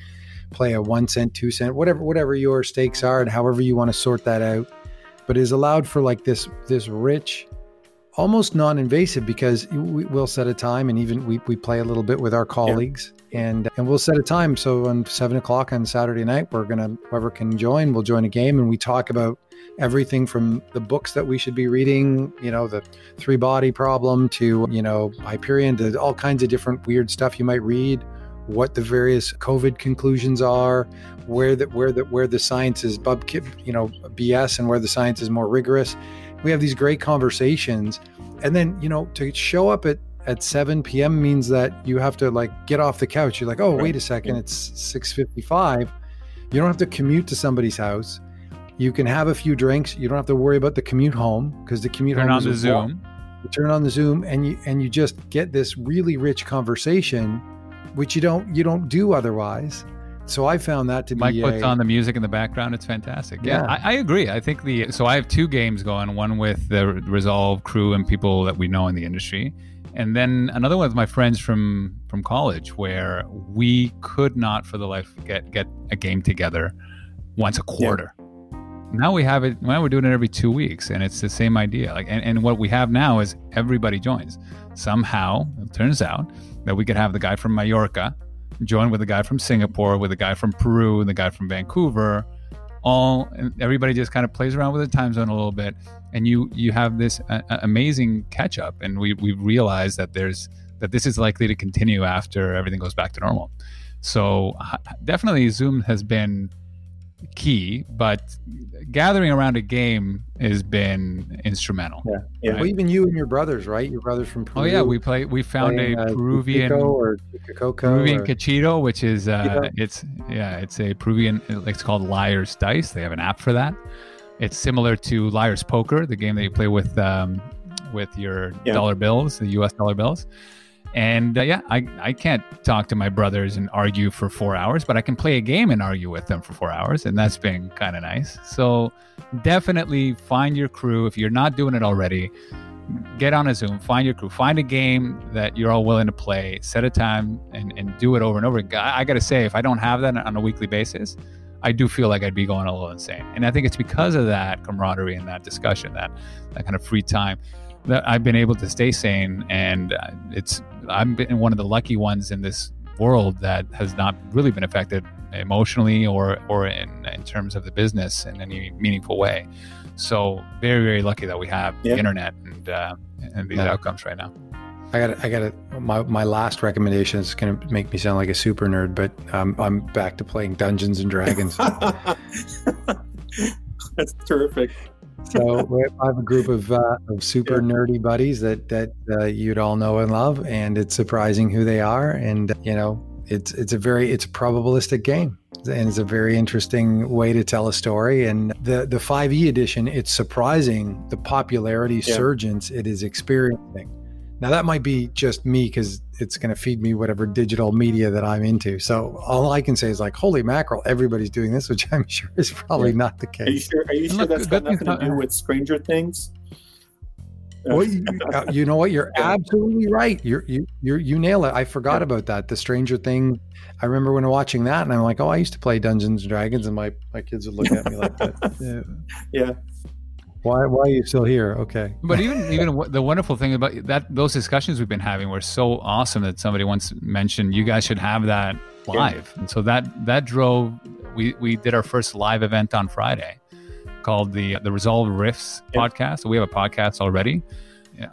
Speaker 5: play a one cent two cent whatever whatever your stakes are and however you want to sort that out but is allowed for like this this rich almost non-invasive because we, will set a time and even we, we play a little bit with our colleagues yeah. and and we'll set a time so on seven o'clock on saturday night we're gonna whoever can join we'll join a game and we talk about everything from the books that we should be reading you know the three body problem to you know hyperion to all kinds of different weird stuff you might read what the various covid conclusions are where the where the where the science is bub you know bs and where the science is more rigorous. We have these great conversations. And then you know to show up at at 7 p.m means that you have to like get off the couch. You're like oh wait a second. It's 6.55 you don't have to commute to somebody's house you can have a few drinks you don't have to worry about the commute home because the commute
Speaker 4: turn
Speaker 5: home
Speaker 4: on the zoom
Speaker 5: you turn on the zoom and you and you just get this really rich conversation which you don't you don't do otherwise so I found that to
Speaker 4: Mike
Speaker 5: be.
Speaker 4: Mike puts
Speaker 5: a,
Speaker 4: on the music in the background. It's fantastic.
Speaker 5: Yeah,
Speaker 4: yeah I, I, agree. I think the so I have two games going. One with the Resolve crew and people that we know in the industry, and then another one with my friends from from college, where we could not for the life get get a game together once a quarter. Yeah. Now we have it. Now we're doing it every two weeks, and it's the same idea. Like, and, and what we have now is everybody joins. Somehow, it turns out that we could have the guy from Mallorca join with a guy from Singapore, with a guy from Peru, and the guy from Vancouver. All everybody just kind of plays around with the time zone a little bit, and you you have this uh, amazing catch up. And we we realize that there's that this is likely to continue after everything goes back to normal. So definitely, Zoom has been key, but gathering around a game has been instrumental.
Speaker 5: Yeah, yeah. Right? Well, even you and your brothers, right? Your brothers from Peru.
Speaker 4: Oh yeah, we play. We found playing, a uh, Peruvian
Speaker 5: or
Speaker 4: Peruvian or... cachito, which is uh, it's yeah, it's a Peruvian. It's called Liar's Dice. They have an app for that. It's similar to Liar's Poker, the game that you play with um, with your yeah. dollar bills, the U.S. dollar bills. And uh, yeah, I, I can't talk to my brothers and argue for four hours, but I can play a game and argue with them for four hours. And that's been kind of nice. So definitely find your crew. If you're not doing it already, get on a Zoom, find your crew, find a game that you're all willing to play, set a time and, and do it over and over. I, I got to say, if I don't have that on a weekly basis, I do feel like I'd be going a little insane. And I think it's because of that camaraderie and that discussion, that, that kind of free time that I've been able to stay sane, and uh, it's I've been one of the lucky ones in this world that has not really been affected emotionally or or in in terms of the business in any meaningful way. So very very lucky that we have yeah. the internet and uh, and these yeah. outcomes right now.
Speaker 5: I got I got it. My my last recommendation is going to make me sound like a super nerd, but um, I'm back to playing Dungeons and Dragons. [laughs]
Speaker 6: That's terrific
Speaker 5: so I have a group of, uh, of super yeah. nerdy buddies that that uh, you'd all know and love, and it's surprising who they are. And you know, it's it's a very it's a probabilistic game, and it's a very interesting way to tell a story. And the the 5e edition, it's surprising the popularity yeah. surgence it is experiencing. Now that might be just me because it's going to feed me whatever digital media that I'm into. So all I can say is like, holy mackerel, everybody's doing this, [laughs] which I'm sure is probably yeah. not the case.
Speaker 6: Are you sure? Are you sure look, that's got nothing to do with Stranger Things? [laughs]
Speaker 5: Well, you, uh, you, know what? You're [laughs] absolutely right. You're you you you nail it. I forgot yeah. about that. The Stranger Thing. I remember when watching that, and I'm like, oh, I used to play Dungeons and Dragons, and my my kids would look at me like that.
Speaker 6: Yeah. yeah.
Speaker 5: Why, why are you still here? Okay.
Speaker 4: But even [laughs] even the wonderful thing about that those discussions we've been having were so awesome that somebody once mentioned you guys should have that live. Yeah. And so that that drove we we did our first live event on Friday called the the Resolve Riffs yeah. podcast. So we have a podcast already.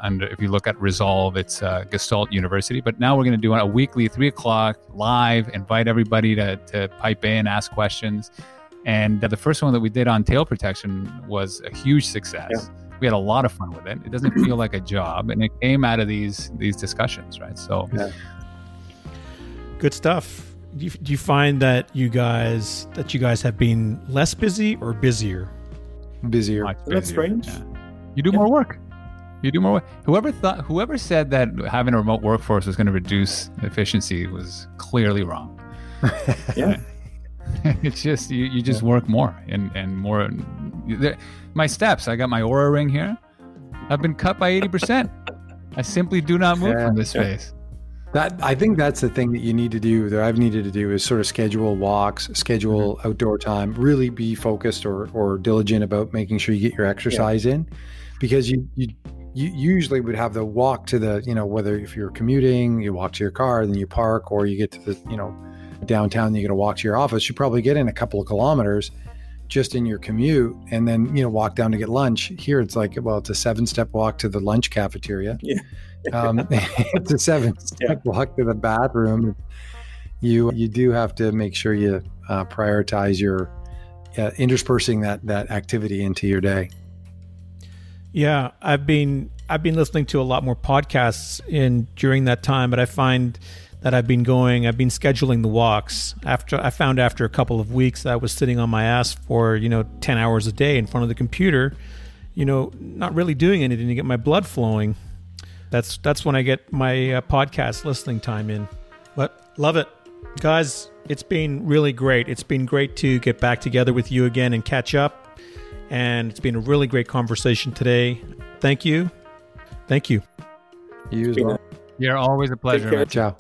Speaker 4: And if you look at Resolve, it's uh, Gestalt University. But now we're going to do a weekly three o'clock live. Invite everybody to to pipe in, ask questions and the first one that we did on tail protection was a huge success. Yeah. We had a lot of fun with it. It doesn't feel like a job, and it came out of these these discussions, right? So, yeah.
Speaker 3: good stuff. Do you, do you find that you guys that you guys have been less busy or busier?
Speaker 5: Busier.
Speaker 6: busier. That's strange. Yeah.
Speaker 4: You do yeah. more work. You do more work. Whoever thought, whoever said that having a remote workforce was going to reduce efficiency was clearly wrong. [laughs]
Speaker 6: yeah. [laughs]
Speaker 4: it's just you, you just yeah. work more and and more. My steps. I got my Oura ring here. I've been cut by eighty percent. I simply do not move yeah, from this [laughs] space.
Speaker 5: That I think that's the thing that you need to do. That I've needed to do is sort of schedule walks, schedule mm-hmm. outdoor time, really be focused or or diligent about making sure you get your exercise yeah. in, because you you you usually would have the walk to the, you know, whether if you're commuting, you walk to your car, then you park, or you get to the, you know, downtown, you're going to walk to your office. You probably get in a couple of kilometers just in your commute and then, you know, walk down to get lunch. Here it's like, well, it's a seven step walk to the lunch cafeteria. [laughs]
Speaker 6: Yeah.
Speaker 5: um, [laughs] it's a seven [laughs] step yeah. walk to the bathroom. You, you do have to make sure you uh, prioritize your uh, interspersing that, that activity into your day.
Speaker 3: Yeah, I've been I've been listening to a lot more podcasts in during that time, but I find that I've been going, I've been scheduling the walks. After I found after a couple of weeks that I was sitting on my ass for, you know, 10 hours a day in front of the computer, you know, not really doing anything to get my blood flowing. That's that's when I get my uh, podcast listening time in. But love it. Guys, it's been really great. It's been great to get back together with you again and catch up and it's been a really great conversation today. Thank you. Thank you.
Speaker 5: You as well.
Speaker 4: You're always a pleasure.
Speaker 5: Ciao.